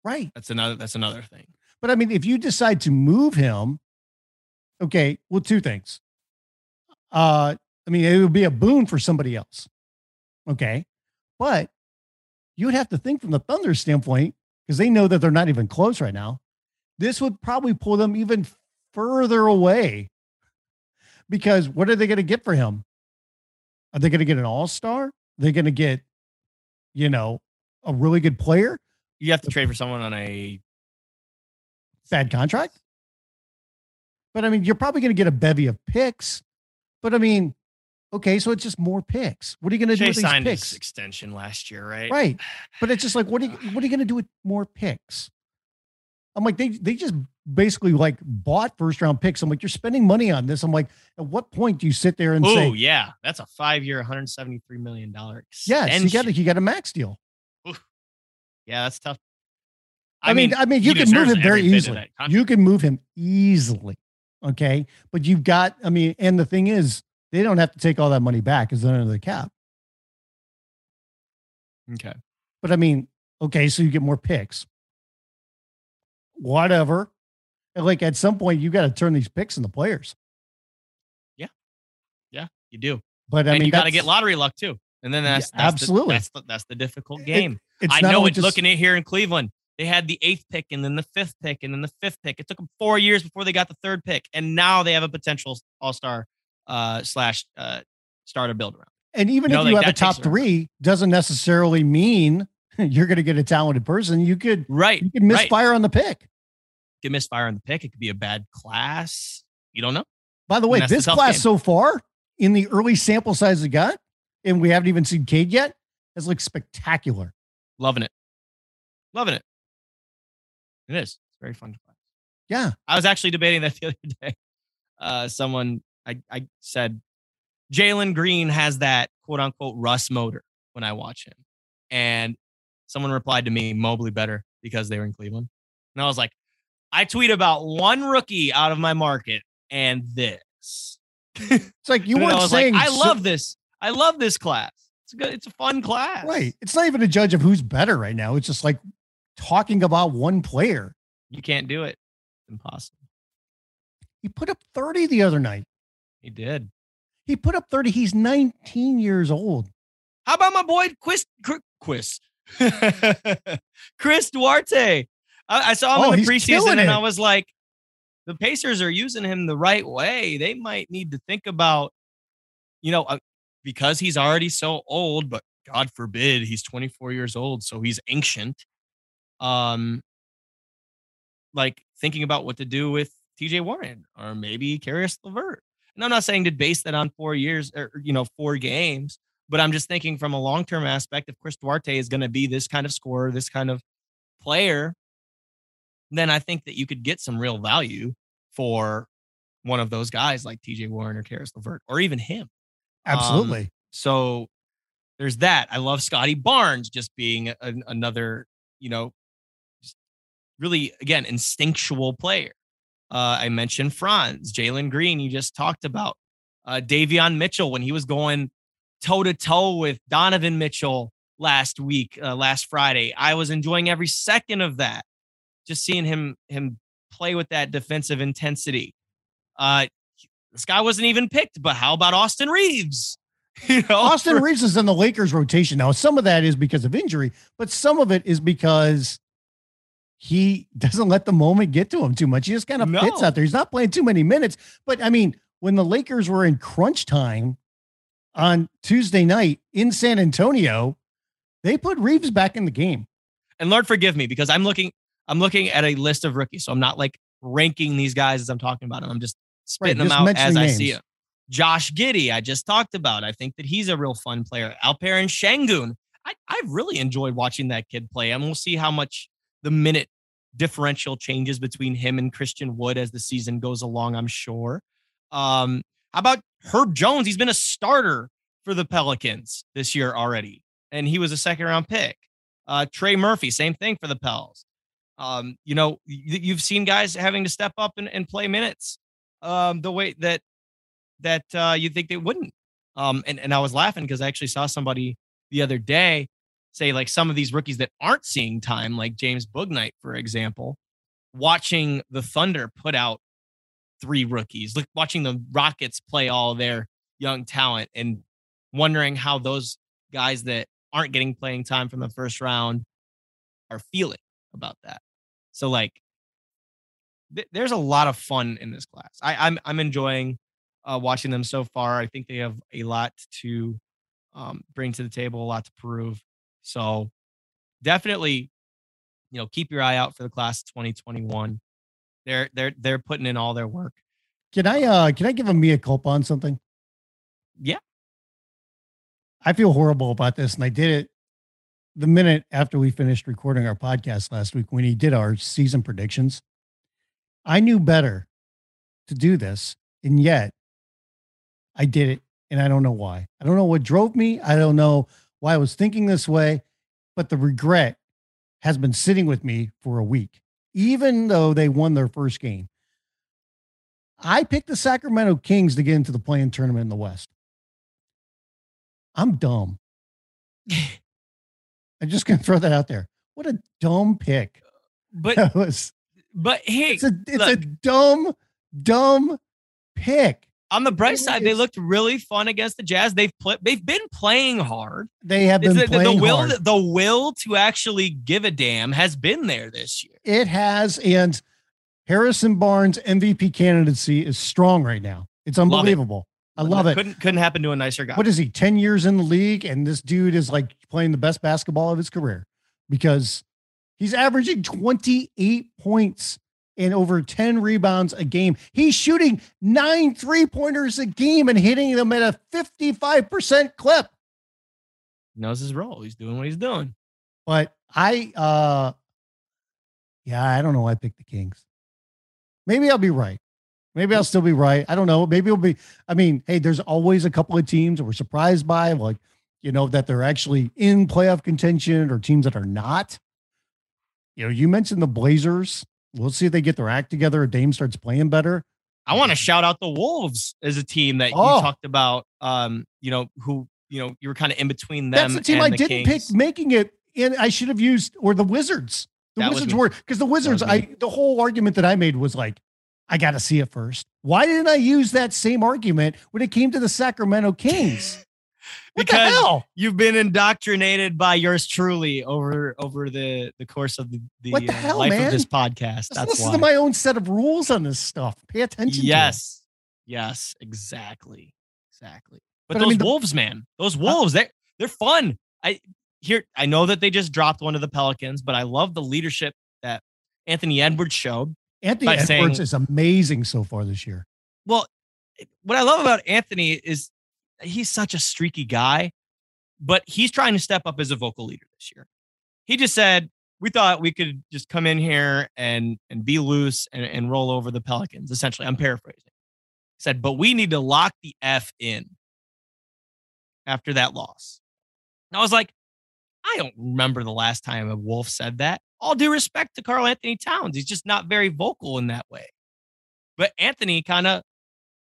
Right.
That's another that's another thing.
But I mean, if you decide to move him, okay, well, two things. Uh, I mean, it would be a boon for somebody else. Okay. But you would have to think from the Thunder standpoint, because they know that they're not even close right now. This would probably pull them even further away. Because what are they going to get for him? Are they going to get an all-star? They're they going to get, you know, a really good player?
You have to uh, trade for someone on a
bad contract. But I mean, you're probably going to get a bevy of picks. But I mean, okay, so it's just more picks. What are you going to do with these
signed
picks?
his extension last year, right?
Right. But it's just like, what are you, what are you going to do with more picks? I'm like, they they just basically like bought first round picks. I'm like, you're spending money on this. I'm like, at what point do you sit there and say
Oh
say,
yeah, that's a five year, 173 million dollar
yes, you got you got a max deal?
Yeah, that's tough.
I, mean, I mean, you can move him very
every bit of
easily. You can move him easily. Okay. But you've got, I mean, and the thing is, they don't have to take all that money back because they're under the cap.
okay.
But I mean, okay, so you get more picks. Whatever. Like at some point, you got to turn these picks into players.
Yeah, yeah, you do.
But I
and
mean,
you got to get lottery luck too. And then
Yeah,
that's, that's
absolutely.
the, that's the, that's the difficult
It-
game.
it's
I know it.
just-
Looking at here in Cleveland, they had the eighth pick and then the fifth pick and then the fifth pick. It took them four years before they got the third pick, and now they have a potential All Star uh, slash uh, starter build around.
And even
No,
if you
like,
have a top three, doesn't necessarily mean you're going to get a talented person. You could
Right.
you could
right.
misfire on the pick.
Get misfire on the pick. It could be a bad class. You don't know.
By the way,
that's the
this class
game.
so far in the early sample size we got, and we haven't even seen Cade yet, has looked spectacular.
Loving it. Loving it. It is. It's very fun to play.
Yeah.
I was actually debating that the other day. Uh, someone I, I said Jalen Green has that quote unquote Russ motor when I watch him. And someone replied to me, Mobley better because they were in Cleveland. And I was like, I tweet about one rookie out of my market and this.
It's like you
I
weren't
was
saying
like, I
so-
love this. I love this class. It's good. It's a fun class.
Right. It's not even a judge of who's better right now. It's just like talking about one player.
You can't do it. It's Impossible.
He put up 30 the other night.
He did.
He put up 30. He's 19 years old.
How about my boy Quist Quist? Chris Duarte. I, I saw him
Oh,
in the preseason and
it.
I was like, the Pacers are using him the right way. They might need to think about, you know, uh, because he's already so old, but God forbid he's 24 years old, so he's ancient. Um, like thinking about what to do with TJ Warren or maybe Caris LeVert. And I'm not saying to base that on four years or you know four games, but I'm just thinking from a long term aspect. If Chris Duarte is going to be this kind of scorer, this kind of player, then I think that you could get some real value for one of those guys like TJ Warren or Caris LeVert or even him. Um,
Absolutely.
So there's that. I love Scotty Barnes just being a, another, you know, just really again instinctual player. Uh, I mentioned Franz, Jalen Green. You just talked about uh, Davion Mitchell when he was going toe to toe with Donovan Mitchell last week, uh, last Friday. I was enjoying every second of that. Just seeing him him play with that defensive intensity. Uh, this guy wasn't even picked, but how about Austin Reaves? You know,
Austin
for-
Reaves is in the Lakers rotation now. Some of that is because of injury, but some of it is because he doesn't let the moment get to him too much. He just kind of
No.
fits out there. He's not playing too many minutes. But I mean, when the Lakers were in crunch time on Tuesday night in San Antonio, they put Reaves back in the game.
and Lord forgive me because I'm looking I'm looking at a list of rookies, so I'm not like ranking these guys as I'm talking about them. I'm just spitting them
just
out as I see them. Josh Giddey, I just talked about. I think that he's a real fun player. Alperen Sengun, I I've really enjoyed watching that kid play, and we'll see how much the minute differential changes between him and Christian Wood as the season goes along. I'm sure. Um, how about Herb Jones? He's been a starter for the Pelicans this year already, and he was a second round pick. Uh, Trey Murphy, same thing for the Pels. Um, you know, you've seen guys having to step up and, and play minutes um, the way that that uh, you think they wouldn't. Um, and, and I was laughing because I actually saw somebody the other day say like some of these rookies that aren't seeing time, like James Bouknight, for example, watching the Thunder put out three rookies, like watching the Rockets play all their young talent and wondering how those guys that aren't getting playing time from the first round are feeling about that. So like th- there's a lot of fun in this class. I, I'm I'm enjoying uh, watching them so far. I think they have a lot to um, bring to the table, a lot to prove. So definitely, you know, keep your eye out for the class 2021. They're they're they're putting in all their work.
Can I uh can I give a mea culpa on something?
Yeah.
I feel horrible about this, and I did it the minute after we finished recording our podcast last week when he did our season predictions. I knew better to do this, and yet I did it, and I don't know why. I don't know what drove me. I don't know why I was thinking this way, but the regret has been sitting with me for a week, even though they won their first game. I picked the Sacramento Kings to get into the play-in tournament in the West. I'm dumb. I'm just gonna throw that out there. What a dumb pick.
But
That was
but hey,
it's a it's a
look.
dumb, dumb pick.
on the bright side, they looked really fun against the Jazz. They've played. They've been playing hard.
They have been
the, the- will,
hard.
the will to actually give a damn has been there this year.
It has, and Harrison Barnes' MVP candidacy is strong right now. It's
it.
unbelievable. I love it.
Couldn't couldn't happen to a nicer guy.
What is he? 10 years in the league, and this dude is like playing the best basketball of his career because he's averaging 28 points and over 10 rebounds a game. He's shooting nine three pointers a game and hitting them at a 55% clip.
knows his role. He's doing what he's doing.
But I, uh, yeah, I don't know. why I picked the Kings. Maybe I'll be right. Maybe I'll still be right. I don't know. Maybe it'll be. I mean, hey, there's always a couple of teams that we're surprised by, like you know that they're actually in playoff contention, or teams that are not. You know, you mentioned the Blazers. We'll see if they get their act together. If Dame starts playing better.
I want to shout out the Wolves as a team that
Oh.
you talked about. Um, you know, who you know, you were kind of in between them.
That's the team
and
I
the
didn't
Kings.
pick making it, and I should have used or the Wizards. The
That
Wizards were because the Wizards. I the whole argument that I made was like, I got to see it first. Why didn't I use that same argument when it came to the Sacramento Kings? What
Because
the hell?
You've been indoctrinated by yours truly over over the the course of the, the
the
uh,
hell,
life
man?
of this podcast.
Let's
That's
listen
why.
to my own set of rules on this stuff. Pay attention. to
yes, yes, exactly, exactly. But,
But I
those
mean, the-
wolves, man, those wolves, they they're fun. I here I know that they just dropped one of the Pelicans, but I love the leadership that Anthony Edwards showed.
Anthony Edwards
saying-
is amazing so far this year.
Well, what I love about Anthony is he's such a streaky guy, but he's trying to step up as a vocal leader this year. He just said, we thought we could just come in here and and be loose and, and roll over the Pelicans. Essentially, I'm paraphrasing. He said, but we need to lock the F in after that loss. And I was like, I don't remember the last time a Wolf said that. All due respect to Karl-Anthony Towns. He's just not very vocal in that way. But Anthony kind of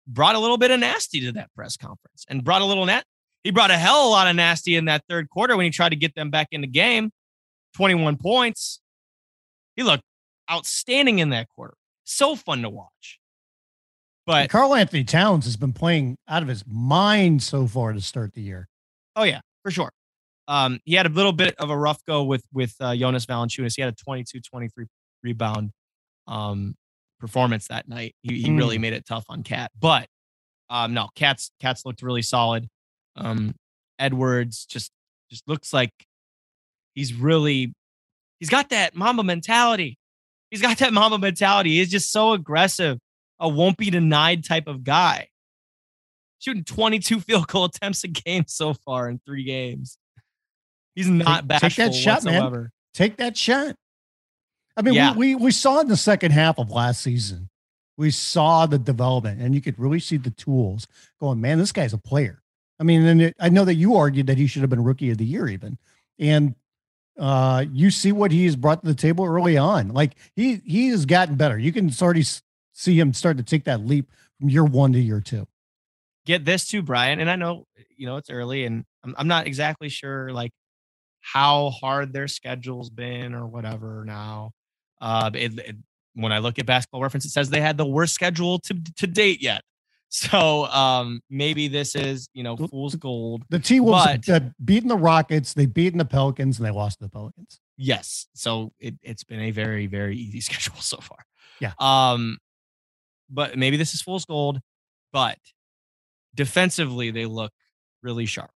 brought a little bit of nasty to that press conference and brought a little net. He brought a hell of a lot of nasty in that third quarter when he tried to get them back in the game. 21 points. He looked outstanding in that quarter. So fun to watch. But
Karl-Anthony Towns has been playing out of his mind so far to start the year.
oh yeah, for sure. Um, he had a little bit of a rough go with with uh, Jonas Valanciunas. He had a 22-23 rebound um, performance that night. He, he really made it tough on Cat. But um, no, Cat's Cat's looked really solid. Um, Edwards just just looks like he's really he's got that Mamba mentality. He's got that Mamba mentality. He's just so aggressive, a won't be denied type of guy. Shooting 22 field goal attempts a game so far in three games. He's not
Take- take that shot, man. Take that shot. I mean,
Yeah.
we, we we saw in the second half of last season, we saw the development, and you could really see the tools going. Man, this guy's a player. I mean, and it, I know that you argued that he should have been rookie of the year, even, and uh, you see what he has brought to the table early on. Like he he has gotten better. You can already see him start to take that leap from year one to year two.
get this too, Brian. And I know, you know, it's early and I'm, I'm not exactly sure like how hard their schedule's been or whatever now. Uh, it, it- when I look at basketball reference, it says they had the worst schedule to, to date yet. So um, maybe this is, you know, fool's gold.
The T Wolves uh, beating the Rockets, they beaten the Pelicans, and they lost to the Pelicans.
Yes. So it, it's been a very, very easy schedule so far.
Yeah.
Um, but maybe this is fool's gold, but defensively they look really sharp.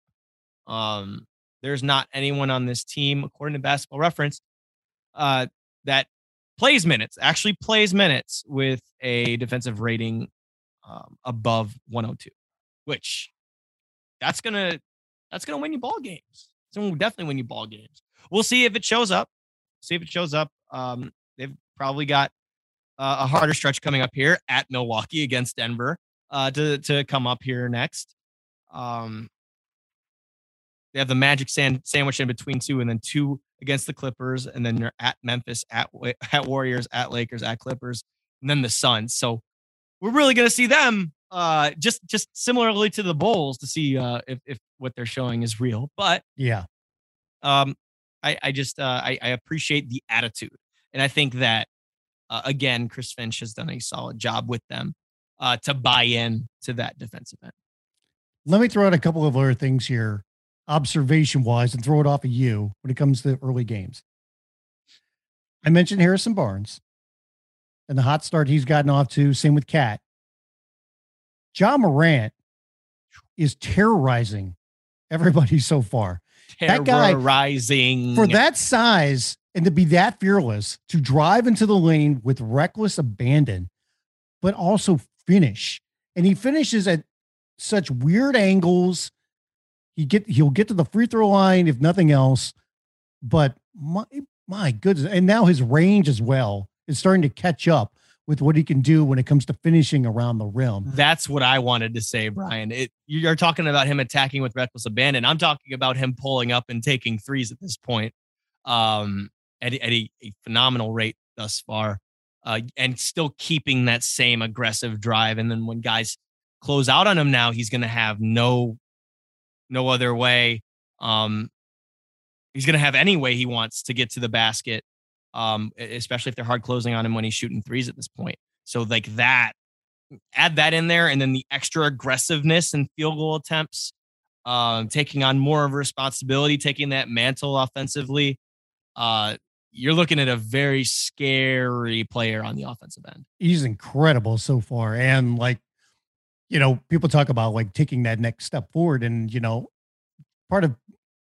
Um, there's not anyone on this team, according to basketball reference, uh, that plays minutes, actually plays minutes with a defensive rating um, above 102, which that's gonna that's gonna win you ball games. It's gonna definitely win you ball games. We'll see if it shows up. See if it shows up. Um, they've probably got uh, a harder stretch coming up here at Milwaukee against Denver uh, to to come up here next. Um, they have the Magic sand, sandwich in between two, and then two against the Clippers, and then you're at Memphis, at at Warriors, at Lakers, at Clippers, and then the Suns. So we're really going to see them uh, just just similarly to the Bulls to see uh, if if what they're showing is real. But
Yeah.
um, I, I just uh, I, I appreciate the attitude, and I think that uh, again, Chris Finch has done a solid job with them uh, to buy in to that defensive end.
Let me throw out a couple of other things here, observation wise, and throw it off of you when it comes to early games. I mentioned Harrison Barnes and the hot start he's gotten off to. Same with Cat. Ja Morant is terrorizing everybody so far. That guy-
Terrorizing
For that size and to be that fearless, to drive into the lane with reckless abandon, but also finish. And he finishes at such weird angles. He get he'll get to the free throw line if nothing else. But my my goodness, and now his range as well is starting to catch up with what he can do when it comes to finishing around the rim.
That's what I wanted to say, Brian. It, you're talking about him attacking with reckless abandon. I'm talking about him pulling up and taking threes at this point, um, at, a- at a, a phenomenal rate thus far, uh, and still keeping that same aggressive drive. And then when guys close out on him now, he's going to have no no other way. Um, he's going to have any way he wants to get to the basket, um, especially if they're hard closing on him when he's shooting threes at this point. So like that, add that in there, and then the extra aggressiveness and field goal attempts, um, taking on more of responsibility, taking that mantle offensively. Uh, you're looking at a very scary player on the offensive end.
He's incredible so far, and like you know, people talk about like taking that next step forward, and you know, part of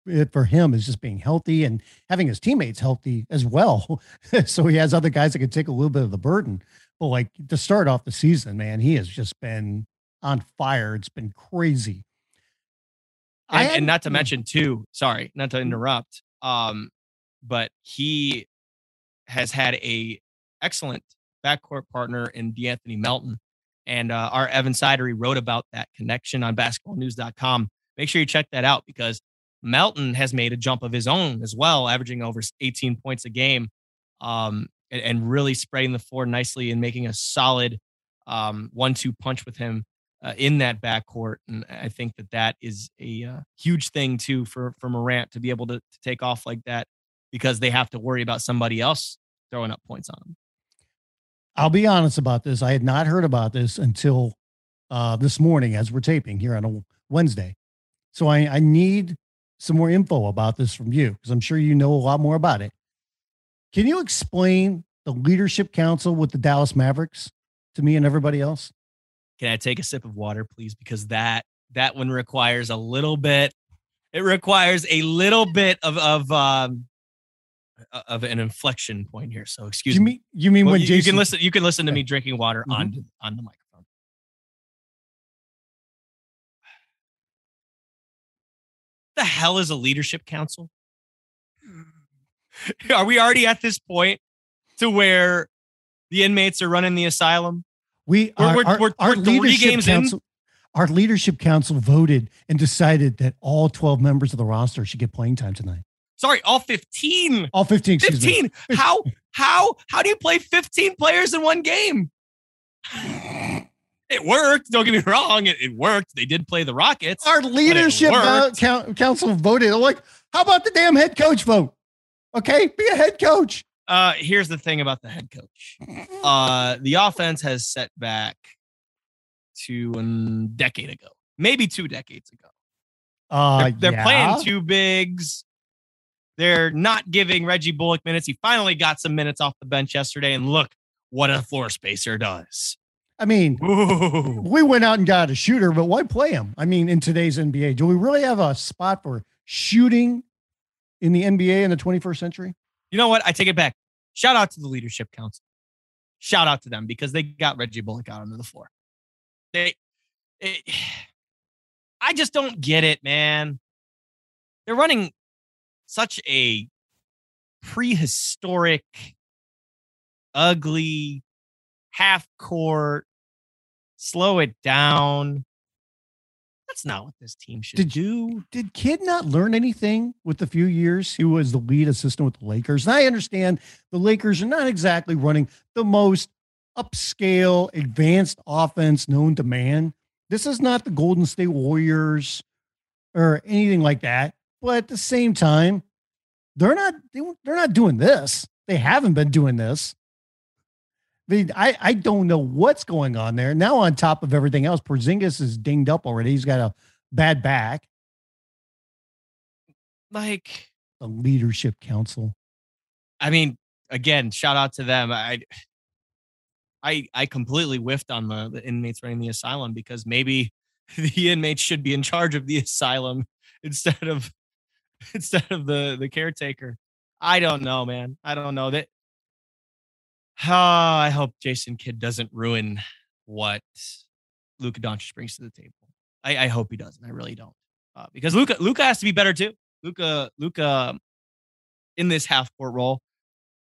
it for him is just being healthy and having his teammates healthy as well. so he has other guys that can take a little bit of the burden. But like to start off the season, man, he has just been on fire. It's been crazy.
And, had, and not to mention too, sorry, not to mm. interrupt. Um, but he has had a excellent backcourt partner in De'Anthony Melton. And uh, our Evan Sidery wrote about that connection on basketballnews.com. Make sure you check that out because Melton has made a jump of his own as well, averaging over 18 points a game um, and, and, really spreading the floor nicely and making a solid um, one-two punch with him uh, in that backcourt. And I think that that is a uh, huge thing too for for Morant to be able to, to take off like that because they have to worry about somebody else throwing up points on them.
I'll be honest about this. I had not heard about this until uh, this morning as we're taping here on a Wednesday. So I, I need some more info about this from you because I'm sure you know a lot more about it. Can you explain the leadership council with the Dallas Mavericks to me and everybody else?
Can I take a sip of water, please? Because that that one requires a little bit. It requires a little bit of of um, of an inflection point here. So excuse
you
me.
Mean, you mean well, when
you,
Jason,
you can listen? You can listen to me drinking water mm-hmm. on on the microphone. The hell is a leadership council? Are we already at this point to where the inmates are running the asylum?
We are, we're, we're, our, we're three games council, in. Our leadership council voted and decided that all 12 members of the roster should get playing time tonight.
Sorry, all 15.
All 15.
15. How how how do you play 15 players in one game? It worked. Don't get me wrong. It, it worked. They did play the Rockets.
Our leadership council voted. like, how about the damn head coach vote? Okay, be a head coach.
Uh, here's the thing about the head coach. Uh, the offense has set back to a decade ago, maybe two decades ago.
Uh,
they're, they're
yeah.
playing two bigs. They're not giving Reggie Bullock minutes. He finally got some minutes off the bench yesterday, and look what a floor spacer does.
I mean, Ooh. we went out and got a shooter, but why play him? I mean, in today's NBA, do we really have a spot for shooting in the NBA in the 21st century?
You know what? I take it back. Shout out to the leadership council. Shout out to them because they got Reggie Bullock out onto the floor. They, it, I just don't get it, man. They're running such a prehistoric, ugly, half court, slow it down. That's not what this team should
did,
do.
Did Kidd not learn anything with the few years he was the lead assistant with the Lakers? And I understand the Lakers are not exactly running the most upscale, advanced offense known to man. This is not the Golden State Warriors or anything like that. But at the same time, they're not they're not doing this. They haven't been doing this. I mean, I, I don't know what's going on there. Now, on top of everything else, Porzingis is dinged up already. He's got a bad back.
Like
the leadership council.
I mean, again, shout out to them. I I I completely whiffed on the, the inmates running the asylum because maybe the inmates should be in charge of the asylum instead of instead of the the caretaker. I don't know, man. I don't know that. Oh, I hope Jason Kidd doesn't ruin what Luka Doncic brings to the table. I, I hope he doesn't. I really don't, uh, because Luka Luka has to be better too. Luka Luka in this half court role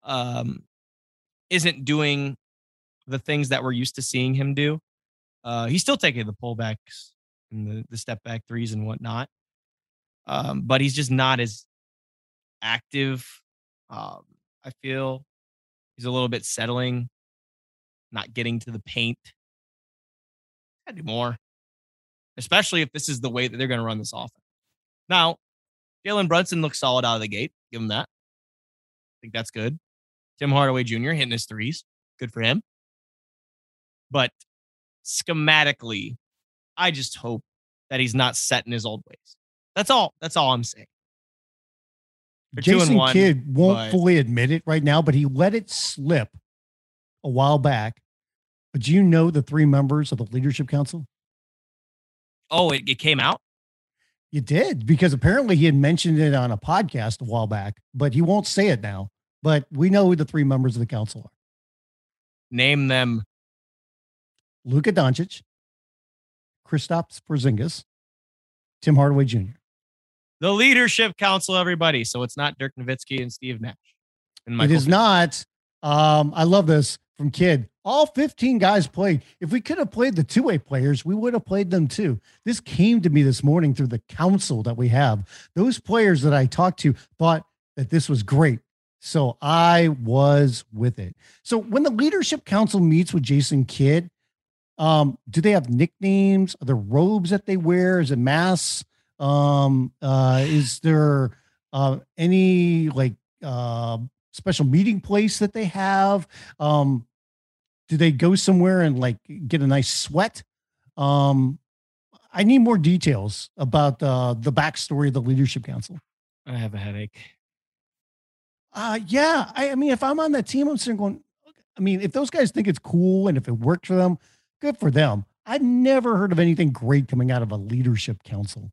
um, isn't doing the things that we're used to seeing him do. Uh, he's still taking the pullbacks and the, the step back threes and whatnot um, but he's just not as active. Um, I feel he's a little bit settling, not getting to the paint. Gotta do more, especially if this is the way that they're going to run this offense. Now, Jalen Brunson looks solid out of the gate. Give him that. I think that's good. Tim Hardaway Jr. hitting his threes. Good for him. But schematically, I just hope that he's not set in his old ways. That's all. That's all I'm saying. They're
Jason
one,
Kidd won't
but-
fully admit it right now, but he let it slip a while back. But do you know the three members of the leadership council?
Oh, it, it came out.
You did because apparently he had mentioned it on a podcast a while back, but he won't say it now. But we know who the three members of the council are:
Name them.
Luka Doncic, Kristaps Porzingis, Tim Hardaway Jr.
The leadership council, everybody. So it's not Dirk Nowitzki and Steve Nash. And
it is not. Um, I love this from Kidd. All 15 guys played. If we could have played the two way players, we would have played them too. This came to me this morning through the council that we have. Those players that I talked to thought that this was great. So I was with it. So when the leadership council meets with Jason Kidd, um, do they have nicknames? Are there robes that they wear? Is it masks? Um, uh, is there uh, any like uh, special meeting place that they have? Um, do they go somewhere and like get a nice sweat? Um, I need more details about uh, the backstory of the leadership council.
I have a headache.
Uh, yeah. I, I mean, if I'm on that team, I'm sitting going, I mean, if those guys think it's cool and if it worked for them, good for them. I've never heard of anything great coming out of a leadership council.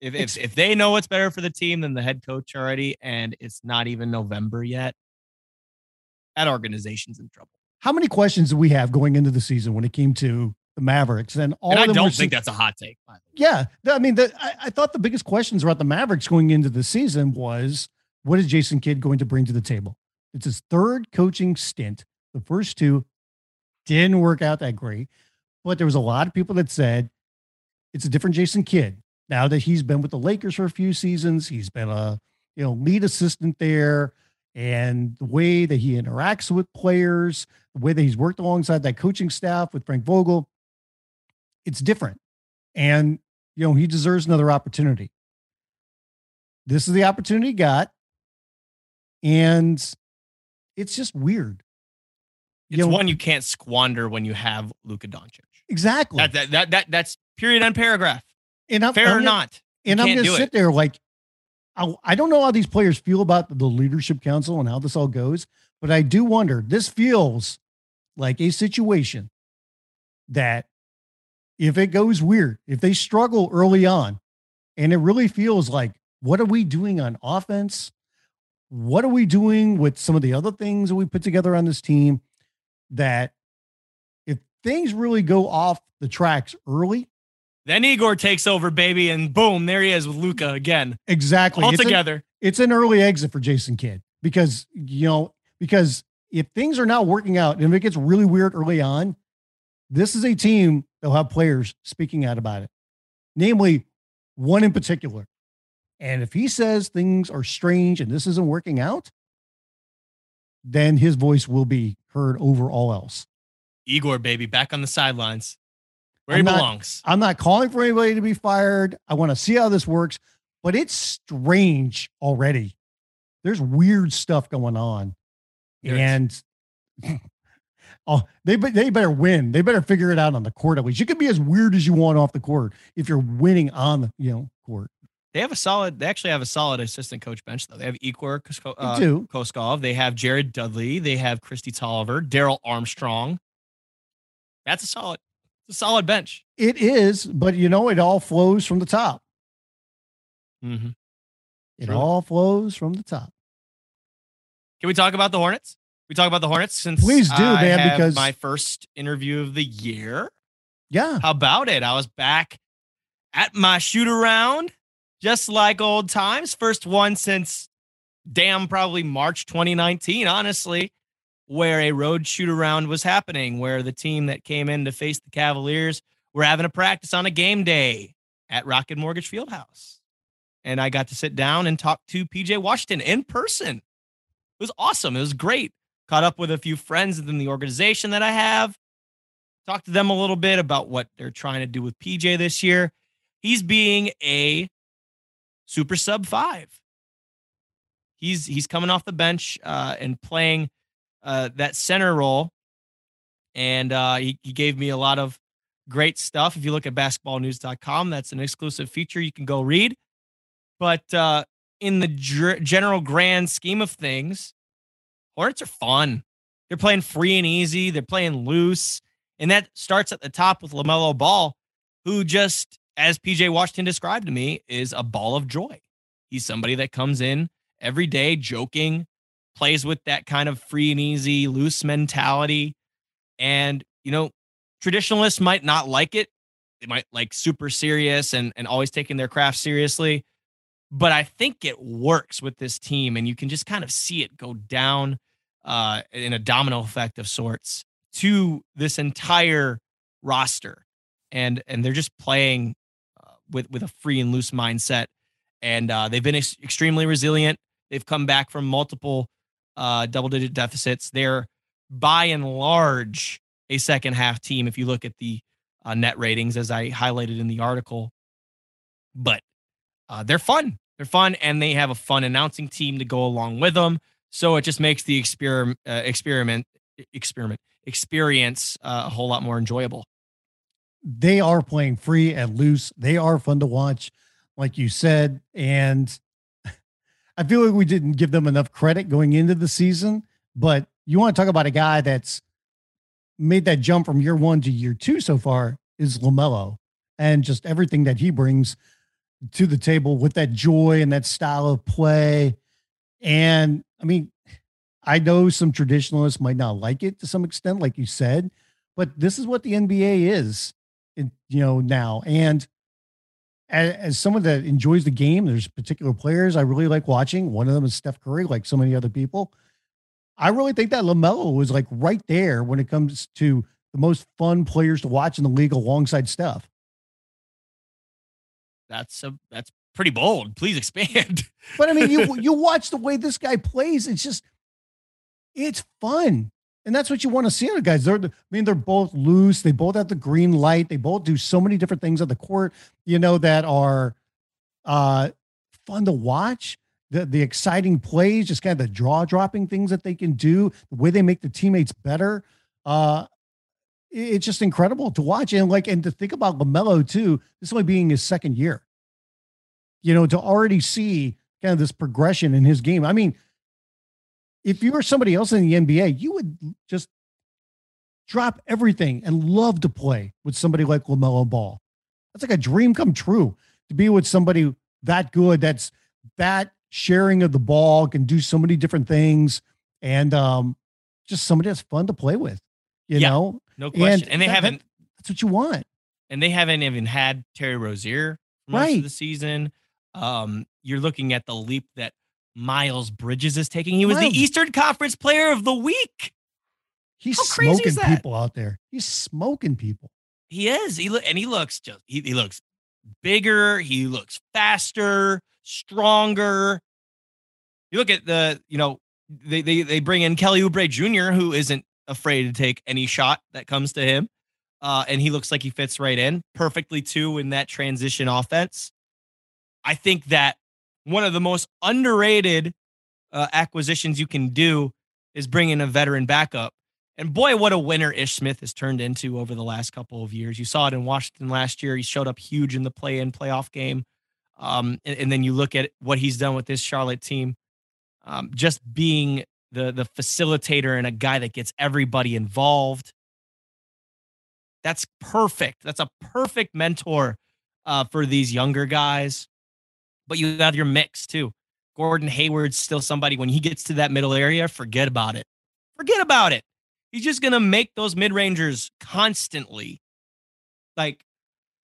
If, if if they know what's better for the team than the head coach already, and it's not even November yet, that organization's in trouble.
How many questions do we have going into the season when it came to the Mavericks? And all
and I don't think that's a hot take. by the way.
Yeah, I mean, the, I, I thought the biggest questions about the Mavericks going into the season was what is Jason Kidd going to bring to the table? It's his third coaching stint. The first two didn't work out that great, but there was a lot of people that said it's a different Jason Kidd now that he's been with the Lakers for a few seasons. He's been a you know lead assistant there, and the way that he interacts with players, the way that he's worked alongside that coaching staff with Frank Vogel, it's different and you know he deserves another opportunity. This is the opportunity he got, and it's just weird.
It's
You know,
one you can't squander when you have Luka Doncic.
exactly.
That, that that that that's period and paragraph.
And I'm,
Fair
I'm
or
gonna-
not.
And I'm going to sit
it.
there like, I, I don't know how these players feel about the leadership council and how this all goes, but I do wonder. This feels like a situation that if it goes weird, if they struggle early on, and it really feels like, what are we doing on offense? What are we doing with some of the other things that we put together on this team? That if things really go off the tracks early,
Then Igor takes over, baby, and boom, there he is with Luka again.
exactly
All
It's an-
together.
it's an early exit for Jason Kidd because you know because if things are not working out and if it gets really weird early on, this is a team that'll have players speaking out about it, namely one in particular. And if he says things are strange and this isn't working out, then his voice will be heard over all else.
Igor, baby, back on the sidelines where
I'm
he
not-
belongs.
I'm not calling for anybody to be fired. I want to see how this works, but it's strange already. There's weird stuff going on.
Is.
and oh, they they better win. They better figure it out on the court at least. You can be as weird as you want off the court if you're winning on the you know court.
They have a solid. They actually have a solid assistant coach bench though. They have Igor
They
uh. Kokoskov. They have Jared Dudley. They have Kristi Toliver, Darrell Armstrong. That's a solid. It's a solid bench.
It is, but you know it all flows from the top.
Mm-hmm.
It
True.
all flows from the top.
Can we talk about the Hornets? We talk about the Hornets since
Please do,
I
man, because-
my first interview of the year.
Yeah,
How about it? I was back at my shoot around, just like old times. First one since damn probably March 2019, honestly, where a road shoot around was happening, where the team that came in to face the Cavaliers were having a practice on a game day at Rocket Mortgage Fieldhouse. And I got to sit down and talk to PJ Washington in person. It was awesome. It was great. Caught up with a few friends within the organization that I have talked to them a little bit about what they're trying to do with PJ this year. he's being a super sub five. He's he's coming off the bench uh, and playing uh, that center role, and uh, he, he gave me a lot of great stuff. If you look at basketballnews.com, that's an exclusive feature you can go read. But uh, in the general grand scheme of things, Hornets are fun. They're playing free and easy. They're playing loose. And that starts at the top with LaMelo Ball, who just, as PJ Washington described to me, is a ball of joy. He's somebody that comes in every day joking, plays with that kind of free and easy, loose mentality. And, you know, traditionalists might not like it. They might like super serious and, and always taking their craft seriously. But I think it works with this team, and you can just kind of see it go down uh, in a domino effect of sorts to this entire roster, and and they're just playing uh, with with a free and loose mindset, and uh, they've been ex- extremely resilient. They've come back from multiple uh, double digit deficits. They're by and large a second half team if you look at the uh, net ratings, as I highlighted in the article. But uh, they're fun. They're fun, and they have a fun announcing team to go along with them. So it just makes the experiment, uh, experiment, experiment, experience uh, a whole lot more enjoyable.
They are playing free and loose. They are fun to watch, like you said, and I feel like we didn't give them enough credit going into the season. But you want to talk about a guy that's made that jump from year one to year two so far is LaMelo, and just everything that he brings to the table with that joy and that style of play. And I mean, I know some traditionalists might not like it to some extent, like you said, but this is what the NBA is, in, you know, now. And as, as someone that enjoys the game, there's particular players I really like watching. One of them is Steph Curry, like so many other people. I really think that LaMelo was like right there when it comes to the most fun players to watch in the league alongside Steph
that's a that's pretty bold. Please expand.
but I mean, you you watch the way this guy plays. It's just it's fun. And that's what you want to see out guys. They're, I mean, they're both loose. They both have the green light. They both do so many different things on the court, you know, that are uh, fun to watch. The the exciting plays, just kind of the draw dropping things that they can do, the way they make the teammates better. Uh, it's just incredible to watch and like and to think about LaMelo too. This only being his second year. You know, to already see kind of this progression in his game. I mean, if you were somebody else in the NBA, you would just drop everything and love to play with somebody like LaMelo Ball. That's like a dream come true to be with somebody that good, that's that sharing of the ball, can do so many different things, and um, just somebody that's fun to play with, you yeah. know?
No question. And, and they
that,
haven't.
That's what you want.
And they haven't even had Terry Rozier most right. of the season. Um, you're looking at the leap that Miles Bridges is taking. He was Miles. the Eastern Conference Player of the Week.
He's smoking people out there. He's smoking people.
He is. He look and he looks just he, he looks bigger. He looks faster, stronger. You look at the you know they they they bring in Kelly Oubre Jr., who isn't afraid to take any shot that comes to him. Uh, and he looks like he fits right in perfectly too in that transition offense. I think that one of the most underrated uh, acquisitions you can do is bringing a veteran backup. And boy, what a winner Ish Smith has turned into over the last couple of years. You saw it in Washington last year. He showed up huge in the play in playoff game. Um, and, and, then you look at what he's done with this Charlotte team, um, just being the the facilitator and a guy that gets everybody involved. That's perfect. That's a perfect mentor uh, for these younger guys. But you have your mix too. Gordon Hayward's still somebody when he gets to that middle area, forget about it. Forget about it. He's just gonna make those mid rangers constantly. Like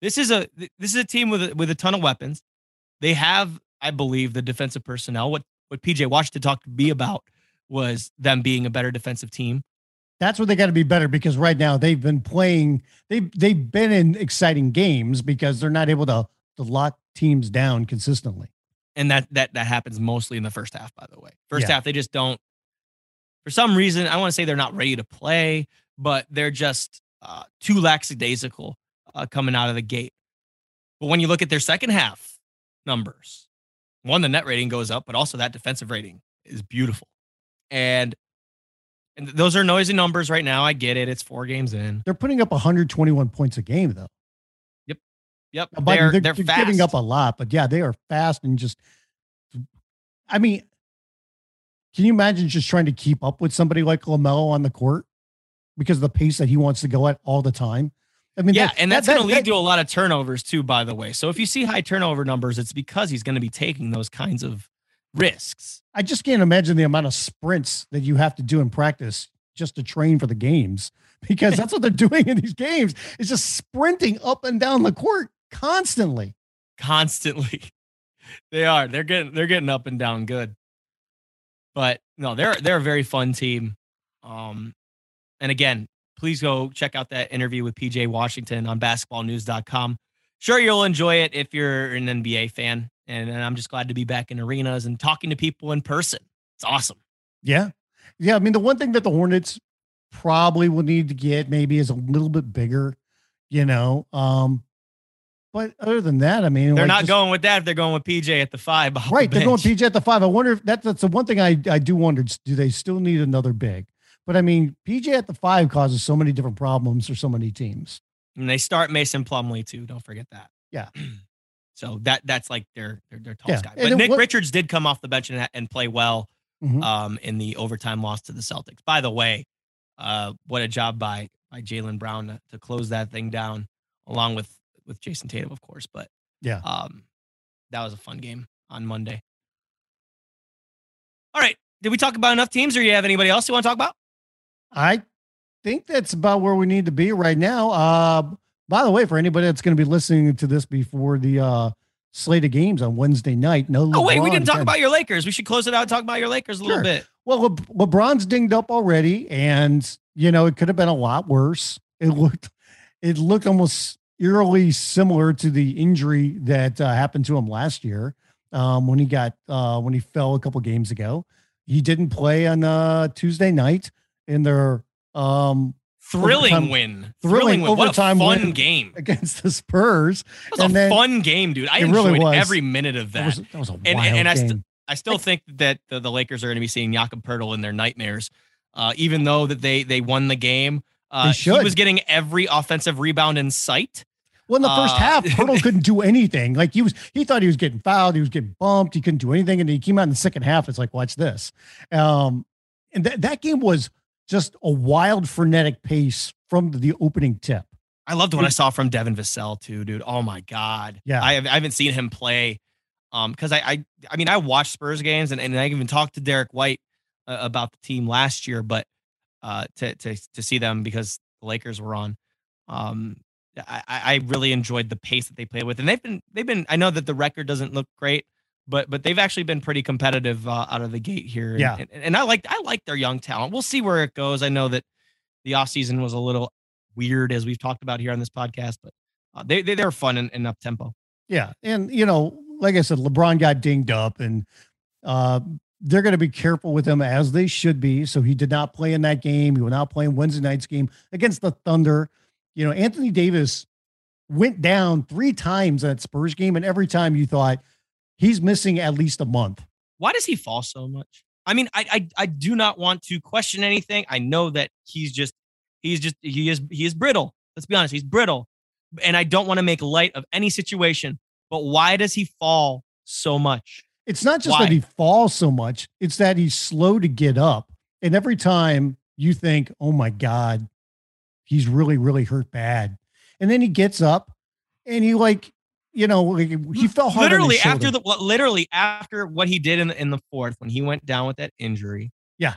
this is a this is a team with a, with a ton of weapons. They have, I believe, the defensive personnel. What what PJ Washington talked to me about was them being a better defensive team.
That's what they got to be better because right now they've been playing they've they've been in exciting games because they're not able to to lock teams down consistently.
And that that that happens mostly in the first half, by the way. First yeah. half, they just don't for some reason, I want to say they're not ready to play, but they're just uh, too lackadaisical uh, coming out of the gate. But when you look at their second half numbers, one, the net rating goes up, but also that defensive rating is beautiful. And and those are noisy numbers right now. I get it. It's four games in.
They're putting up 121 points a game, though.
Yep. Yep.
They're,
They're,
they're,
they're,
giving up a lot, but yeah, they are fast and just. I mean, can you imagine just trying to keep up with somebody like LaMelo on the court because of the pace that he wants to go at all the time? I mean,
yeah,
that-
and that's
that-
going to
that-
lead to a lot of turnovers too, by the way. So if you see high turnover numbers, it's because he's going to be taking those kinds of risks.
I just can't imagine the amount of sprints that you have to do in practice just to train for the games because that's what they're doing in these games. It's just sprinting up and down the court constantly.
constantly. They are. They're getting they're getting up and down good. But no, they're they're a very fun team. Um and again, please go check out that interview with PJ Washington on basketballnews.com. Sure you'll enjoy it if you're an NBA fan. And, and I'm just glad to be back in arenas and talking to people in person. It's awesome.
Yeah. Yeah. I mean, the one thing that the Hornets probably will need to get maybe is a little bit bigger, you know. Um, but other than that, I mean,
They're
like,
not
just-
going with that if they're going with PJ at the five. off the
right. They're going. PJ at the five. I wonder if that, that's the one thing I, I do wonder. Do they still need another big? But I mean, PJ at the five causes so many different problems for so many teams.
And they start Mason Plumlee too. Don't forget that.
Yeah.
So that that's like their their, their
Yeah.
guy. But
then
Nick
what-
Richards did come off the bench and, and play well
Mhm.
um, in the overtime loss to the Celtics. By the way, uh, what a job by by Jaylen Brown to, to close that thing down, along with with Jayson Tatum, of course. But
Yeah.
um, that was a fun game on Monday. All right, did we talk about enough teams, or you have anybody else you want to talk about?
I think that's about where we need to be right now. Uh, by the way, for anybody that's going to be listening to this before the uh, slate of games on Wednesday night, no.
Oh wait, we
LeBron
didn't talk about your Lakers. We should close it out and talk about your Lakers a little bit.
Well, Le- LeBron's dinged up already, and you know it could have been a lot worse. It looked, it looked almost eerily similar to the injury that uh, happened to him last year um, when he got uh, when he fell a couple games ago. He didn't play on uh, Tuesday night in their um,
Thrilling
Overtime-
win,
thrilling
win. What a
overtime
fun
win.
game.
against the Spurs.
It was
And
a
then-
fun game, dude. I
It really
enjoyed
was.
every minute of
That
that.
was, that was a
and-
wild
and I
game.
st- I still think that the, the Lakers are going to be seeing Jakob Poeltl in their nightmares, uh, even though that they they won the game. Uh, he was getting every offensive rebound in sight.
Well, in the first
Uh,
half, Poeltl couldn't do anything. Like he was, he thought he was getting fouled, he was getting bumped, he couldn't do anything, and he came out in the second half. It's like, watch this. Um, and that that game was just a wild, frenetic pace from the opening tip.
I loved what I saw from Devin Vassell too, dude. Oh my god.
Yeah.
I, have, I haven't seen him play. Um, because I, I I mean I watched Spurs games and, and I even talked to Derrick White uh, about the team last year, but uh to to to see them because the Lakers were on. Um, I, I really enjoyed the pace that they played with, and they've been they've been. I know that the record doesn't look great, but but they've actually been pretty competitive uh, out of the gate here. And,
Yeah.
and, and I like I like their young talent. We'll see where it goes. I know that the offseason was a little weird as we've talked about here on this podcast, but uh, they, they they're fun and, and up tempo.
Yeah, and you know, like I said, LeBron got dinged up, and uh, they're going to be careful with him as they should be. So he did not play in that game. He will not play in Wednesday night's game against the Thunder. You know, Anthony Davis went down three times at Spurs game, and every time you thought he's missing at least a month.
Why does he fall so much? I mean, I, I I do not want to question anything. I know that he's just he's just he is he is brittle. Let's be honest, he's brittle, and I don't want to make light of any situation. But why does he fall so much?
It's not just
Why?
that he falls so much; it's that he's slow to get up, and every time you think, "Oh my God, he's really, really hurt bad," and then he gets up, and he like, you know, like, he fell hard.
literally after the literally after what he did in the, in the fourth when he went down with that injury.
Yeah.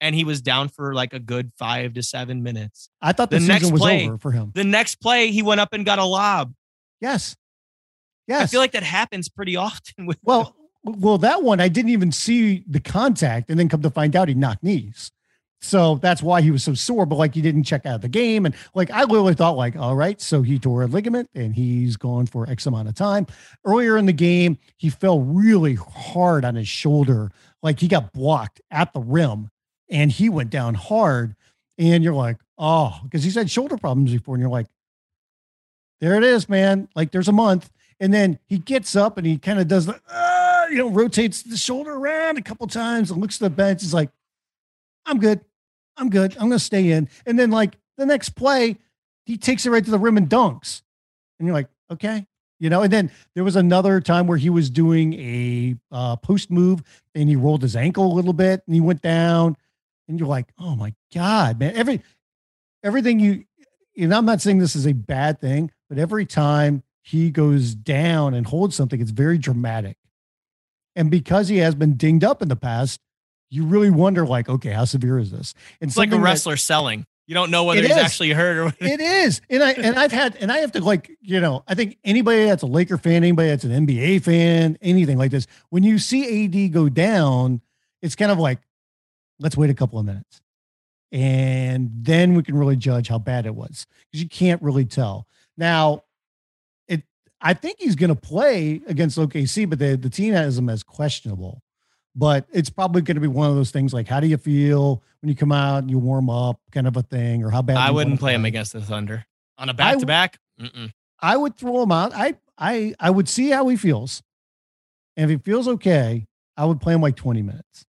And he was down for like a good five to seven minutes.
I thought the,
the next
was
play-
over for him.
The next play, he went up and got a lob.
Yes, yes.
I feel like that happens pretty often with
well, well, that one I didn't even see the contact, and then come to find out he knocked knees. So that's why he was so sore. But like he didn't check out the game, and like I literally thought, like, all right, so he tore a ligament and he's gone for X amount of time. Earlier in the game, he fell really hard on his shoulder, like he got blocked at the rim, and he went down hard. And you're like, oh, because he's had shoulder problems before, and you're like, there it is, man. Like there's a month. And then he gets up and he kind of does the, uh, you know, rotates the shoulder around a couple times and looks at the bench. He's like, I'm good. I'm good. I'm going to stay in. And then, like, the next play, he takes it right to the rim and dunks. And you're like, okay, you know. And then there was another time where he was doing a uh, post move and he rolled his ankle a little bit and he went down. And you're like, oh my God, man. Every everything you, know, I'm not saying this is a bad thing, but every time he goes down and holds something, it's very dramatic. And because he has been dinged up in the past, you really wonder, like, okay, how severe is this?
And it's like a wrestler that, selling. You don't know whether he's is. actually hurt or
it is. And I and I've had and I have to like, you know, I think anybody that's a Laker fan, anybody that's an NBA fan, anything like this, when you see AD go down, it's kind of like, let's wait a couple of minutes. And then we can really judge how bad it was. Because you can't really tell. Now, it I think he's gonna play against OKC, but the, the team has him as questionable but it's probably going to be one of those things like how do you feel when you come out and you warm up kind of a thing or how bad
i wouldn't play, him against the thunder. On a back-to-back
I would throw him out. I i i would see how he feels. And if he feels okay i would play him like 20 minutes.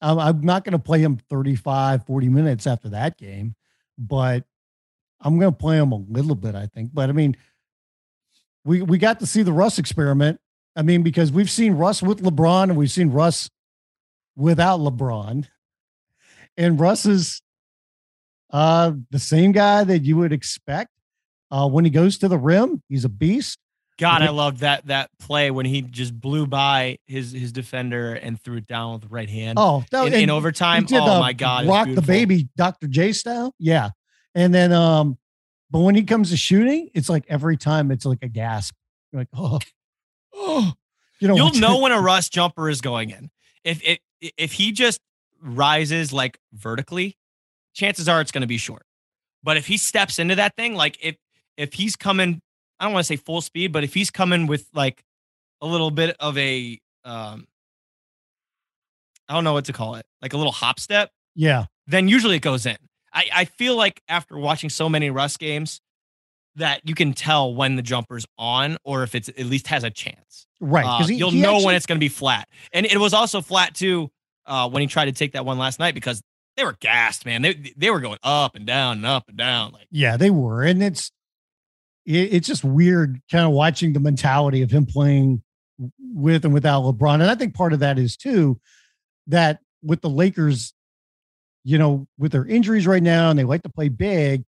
I'm, I'm not going to play him 35 40 minutes after that game but i'm going to play him a little bit i think. But i mean we we got to see the russ experiment I mean, because we've seen Russ with LeBron and we've seen Russ without LeBron. And Russ is uh, the same guy that you would expect. Uh, when he goes to the rim, he's a beast.
God, I love that that play when he just blew by his his defender and threw it down with the right hand.
Oh,
that, in, in overtime. Oh my God,
rock the baby, Dr. J style. Yeah, and then um, but when he comes to shooting, it's like every time it's like a gasp. You're like, oh,
you know, you'll know when a Russ jumper is going in. If it if he just rises like vertically, chances are it's going to be short. But if he steps into that thing, like if if he's coming, I don't want to say full speed, but if he's coming with like a little bit of a um I don't know what to call it, like a little hop step.
Yeah.
Then usually it goes in. I, I feel like after watching so many Russ games, that you can tell when the jumper's on or if it's at least has a chance.
Right.
Uh, he, you'll he know actually, when it's going to be flat. And it was also flat too uh, when he tried to take that one last night because they were gassed, man. They they were going up and down and up and down. Like
yeah, they were, and it's it, it's just weird, kind of watching the mentality of him playing with and without LeBron. And I think part of that is too that with the Lakers, you know, with their injuries right now, and they like to play big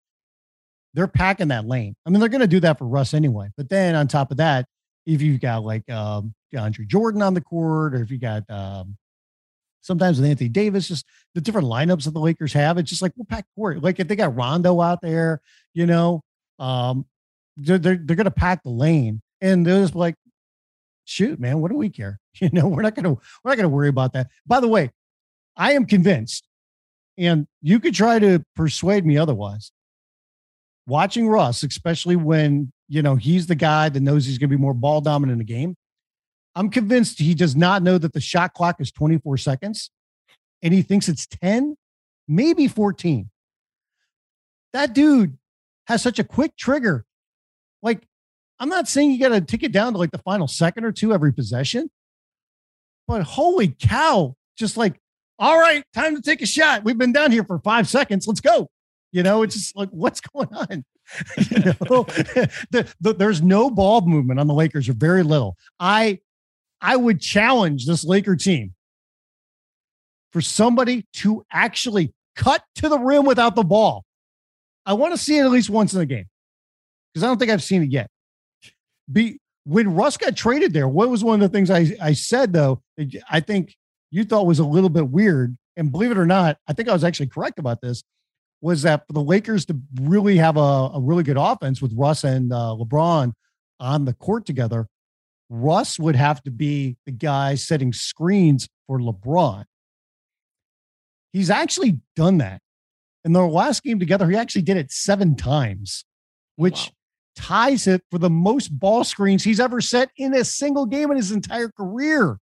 they're packing that lane. I mean, they're going to do that for Russ anyway. But then on top of that, if you've got like um, Andre Jordan on the court, or if you got um, sometimes with Anthony Davis, just the different lineups that the Lakers have, it's just like we'll pack court. Like if they got Rondo out there, you know, um, they're they're, they're going to pack the lane, and they're just like, shoot, man, what do we care? You know, we're not to we're not to worry about that. By the way, I am convinced, and you could try to persuade me otherwise watching Russ, especially when, you know, he's the guy that knows he's going to be more ball dominant in the game. I'm convinced he does not know that the shot clock is 24 seconds and he thinks it's 10, maybe 14. That dude has such a quick trigger. Like, I'm not saying you got to take it down to like the final second or two every possession, but holy cow, just like, all right, time to take a shot. We've been down here for five seconds. Let's go. You know, it's just like, what's going on? you know, the, the, there's no ball movement on the Lakers, or very little. I, I would challenge this Laker team for somebody to actually cut to the rim without the ball. I want to see it at least once in the game because I don't think I've seen it yet. Be when Russ got traded there, what was one of the things I, I said though? I think you thought was a little bit weird. And believe it or not, I think I was actually correct about this was that for the Lakers to really have a, a really good offense with Russ and uh, LeBron on the court together, Russ would have to be the guy setting screens for LeBron. He's actually done that. In their last game together, he actually did it seven times, which wow. ties it for the most ball screens he's ever set in a single game in his entire career.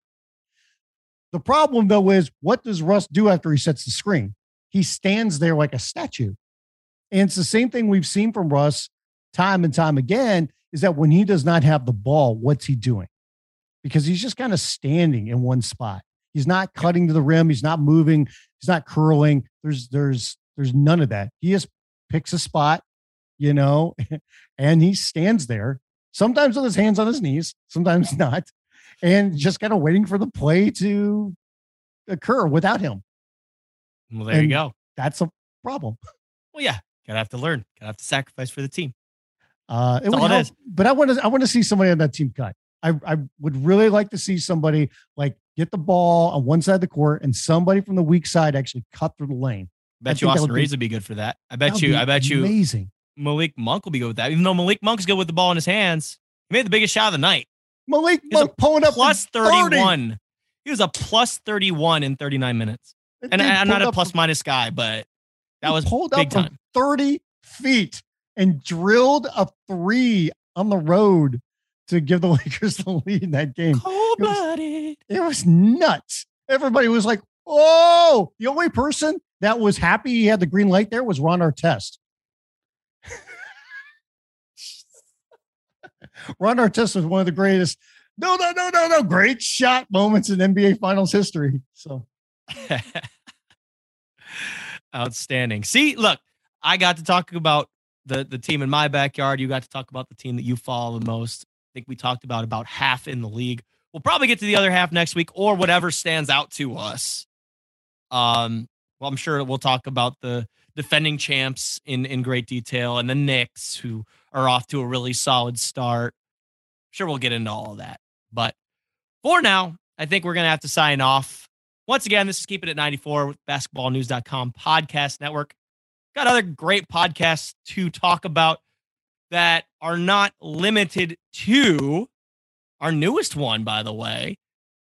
The problem, though, is what does Russ do after he sets the screen? He stands there like a statue. And it's the same thing we've seen from Russ time and time again. is that when he does not have the ball, what's he doing? Because he's just kind of standing in one spot. He's not cutting to the rim. He's not moving. He's not curling. There's there's there's none of that. He just picks a spot, you know, and he stands there. Sometimes with his hands on his knees, sometimes not, and just kind of waiting for the play to occur without him.
Well, there and you go.
That's a problem.
Well, yeah, gotta have to learn. Gotta have to sacrifice for the team.
Uh, it would help, but I want to I want to see somebody on that team cut. I, I would really like to see somebody like get the ball on one side of the court and somebody from the weak side actually cut through the lane.
I bet I you Austin Reaves would be good for that. I bet you. I bet you.
Amazing.
Malik Monk will be good with that. Even though Malik Monk's good with the ball in his hands, he made the biggest shot of the night.
Malik Monk pulling up
plus thirty-one. He was a plus thirty-one in thirty-nine minutes. And I, am not a plus minus guy, but that was pulled big up time. from
thirty feet and drilled a three on the road to give the Lakers the lead in that game.
Cold blooded.
It, it was nuts. Everybody was like, "Oh!" The only person that was happy he had the green light there was Ron Artest. Ron Artest was one of the greatest. No, no, no, no, no. Great shot moments in NBA Finals history. So.
Outstanding. See, look, I got to talk about the the team in my backyard. You got to talk about the team that you follow the most. I think we talked about about half in the league. We'll probably get to the other half next week or whatever stands out to us. Um, well, I'm sure we'll talk about the defending champs in in great detail and the Knicks who are off to a really solid start. I'm sure we'll get into all of that. But for now, I think we're gonna have to sign off. Once again, this is Keep It at 94 with basketballnews.com podcast network got other great podcasts to talk about that are not limited to our newest one, by the way,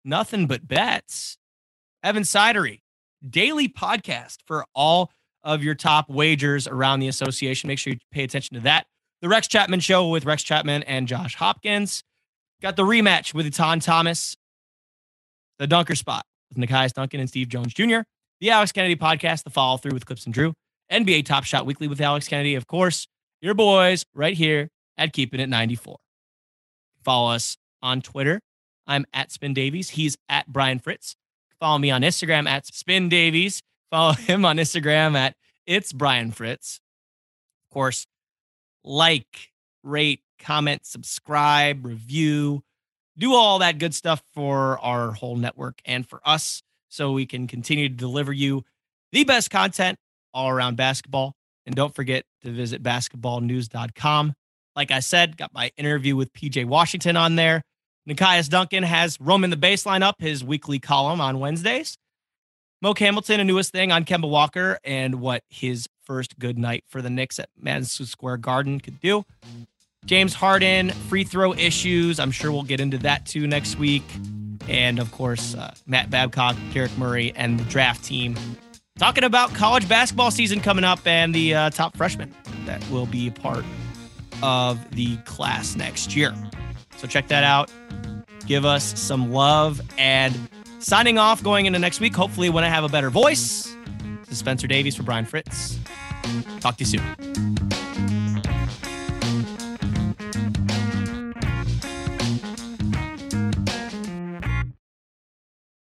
Nothing But Bets. Evan Sidery, daily podcast for all of your top wagers around the association. Make sure you pay attention to that. The Rex Chapman Show with Rex Chapman and Josh Hopkins. Got the rematch with Etan Thomas. The Dunker Spot with Nekias Duncan and Steve Jones Jr. The Alex Kennedy Podcast, The Follow Through with Clips and Drew. NBA Top Shot Weekly with Alex Kennedy. Of course, your boys right here at Keeping It 94. Follow us on Twitter. I'm at Spin Davies. He's at Brian Fritz. Follow me on Instagram at Spin Davies. Follow him on Instagram at It's Brian Fritz. Of course, like, rate, comment, subscribe, review, do all that good stuff for our whole network and for us so we can continue to deliver you the best content all around basketball. And don't forget to visit basketballnews.com. Like I said, got my interview with PJ Washington on there. Nekias Duncan has Roman the Baseline up, his weekly column on Wednesdays. Moke Hamilton, a newest thing on Kemba Walker and what his first good night for the Knicks at Madison Square Garden could do. James Harden, free throw issues. I'm sure we'll get into that too next week. And of course, uh, Matt Babcock, Derek Murray, and the draft team talking about college basketball season coming up and the uh, top freshmen that will be a part of the class next year. So check that out. Give us some love and signing off going into next week. Hopefully, when I have a better voice. This is Spencer Davies for Brian Fritz. Talk to you soon.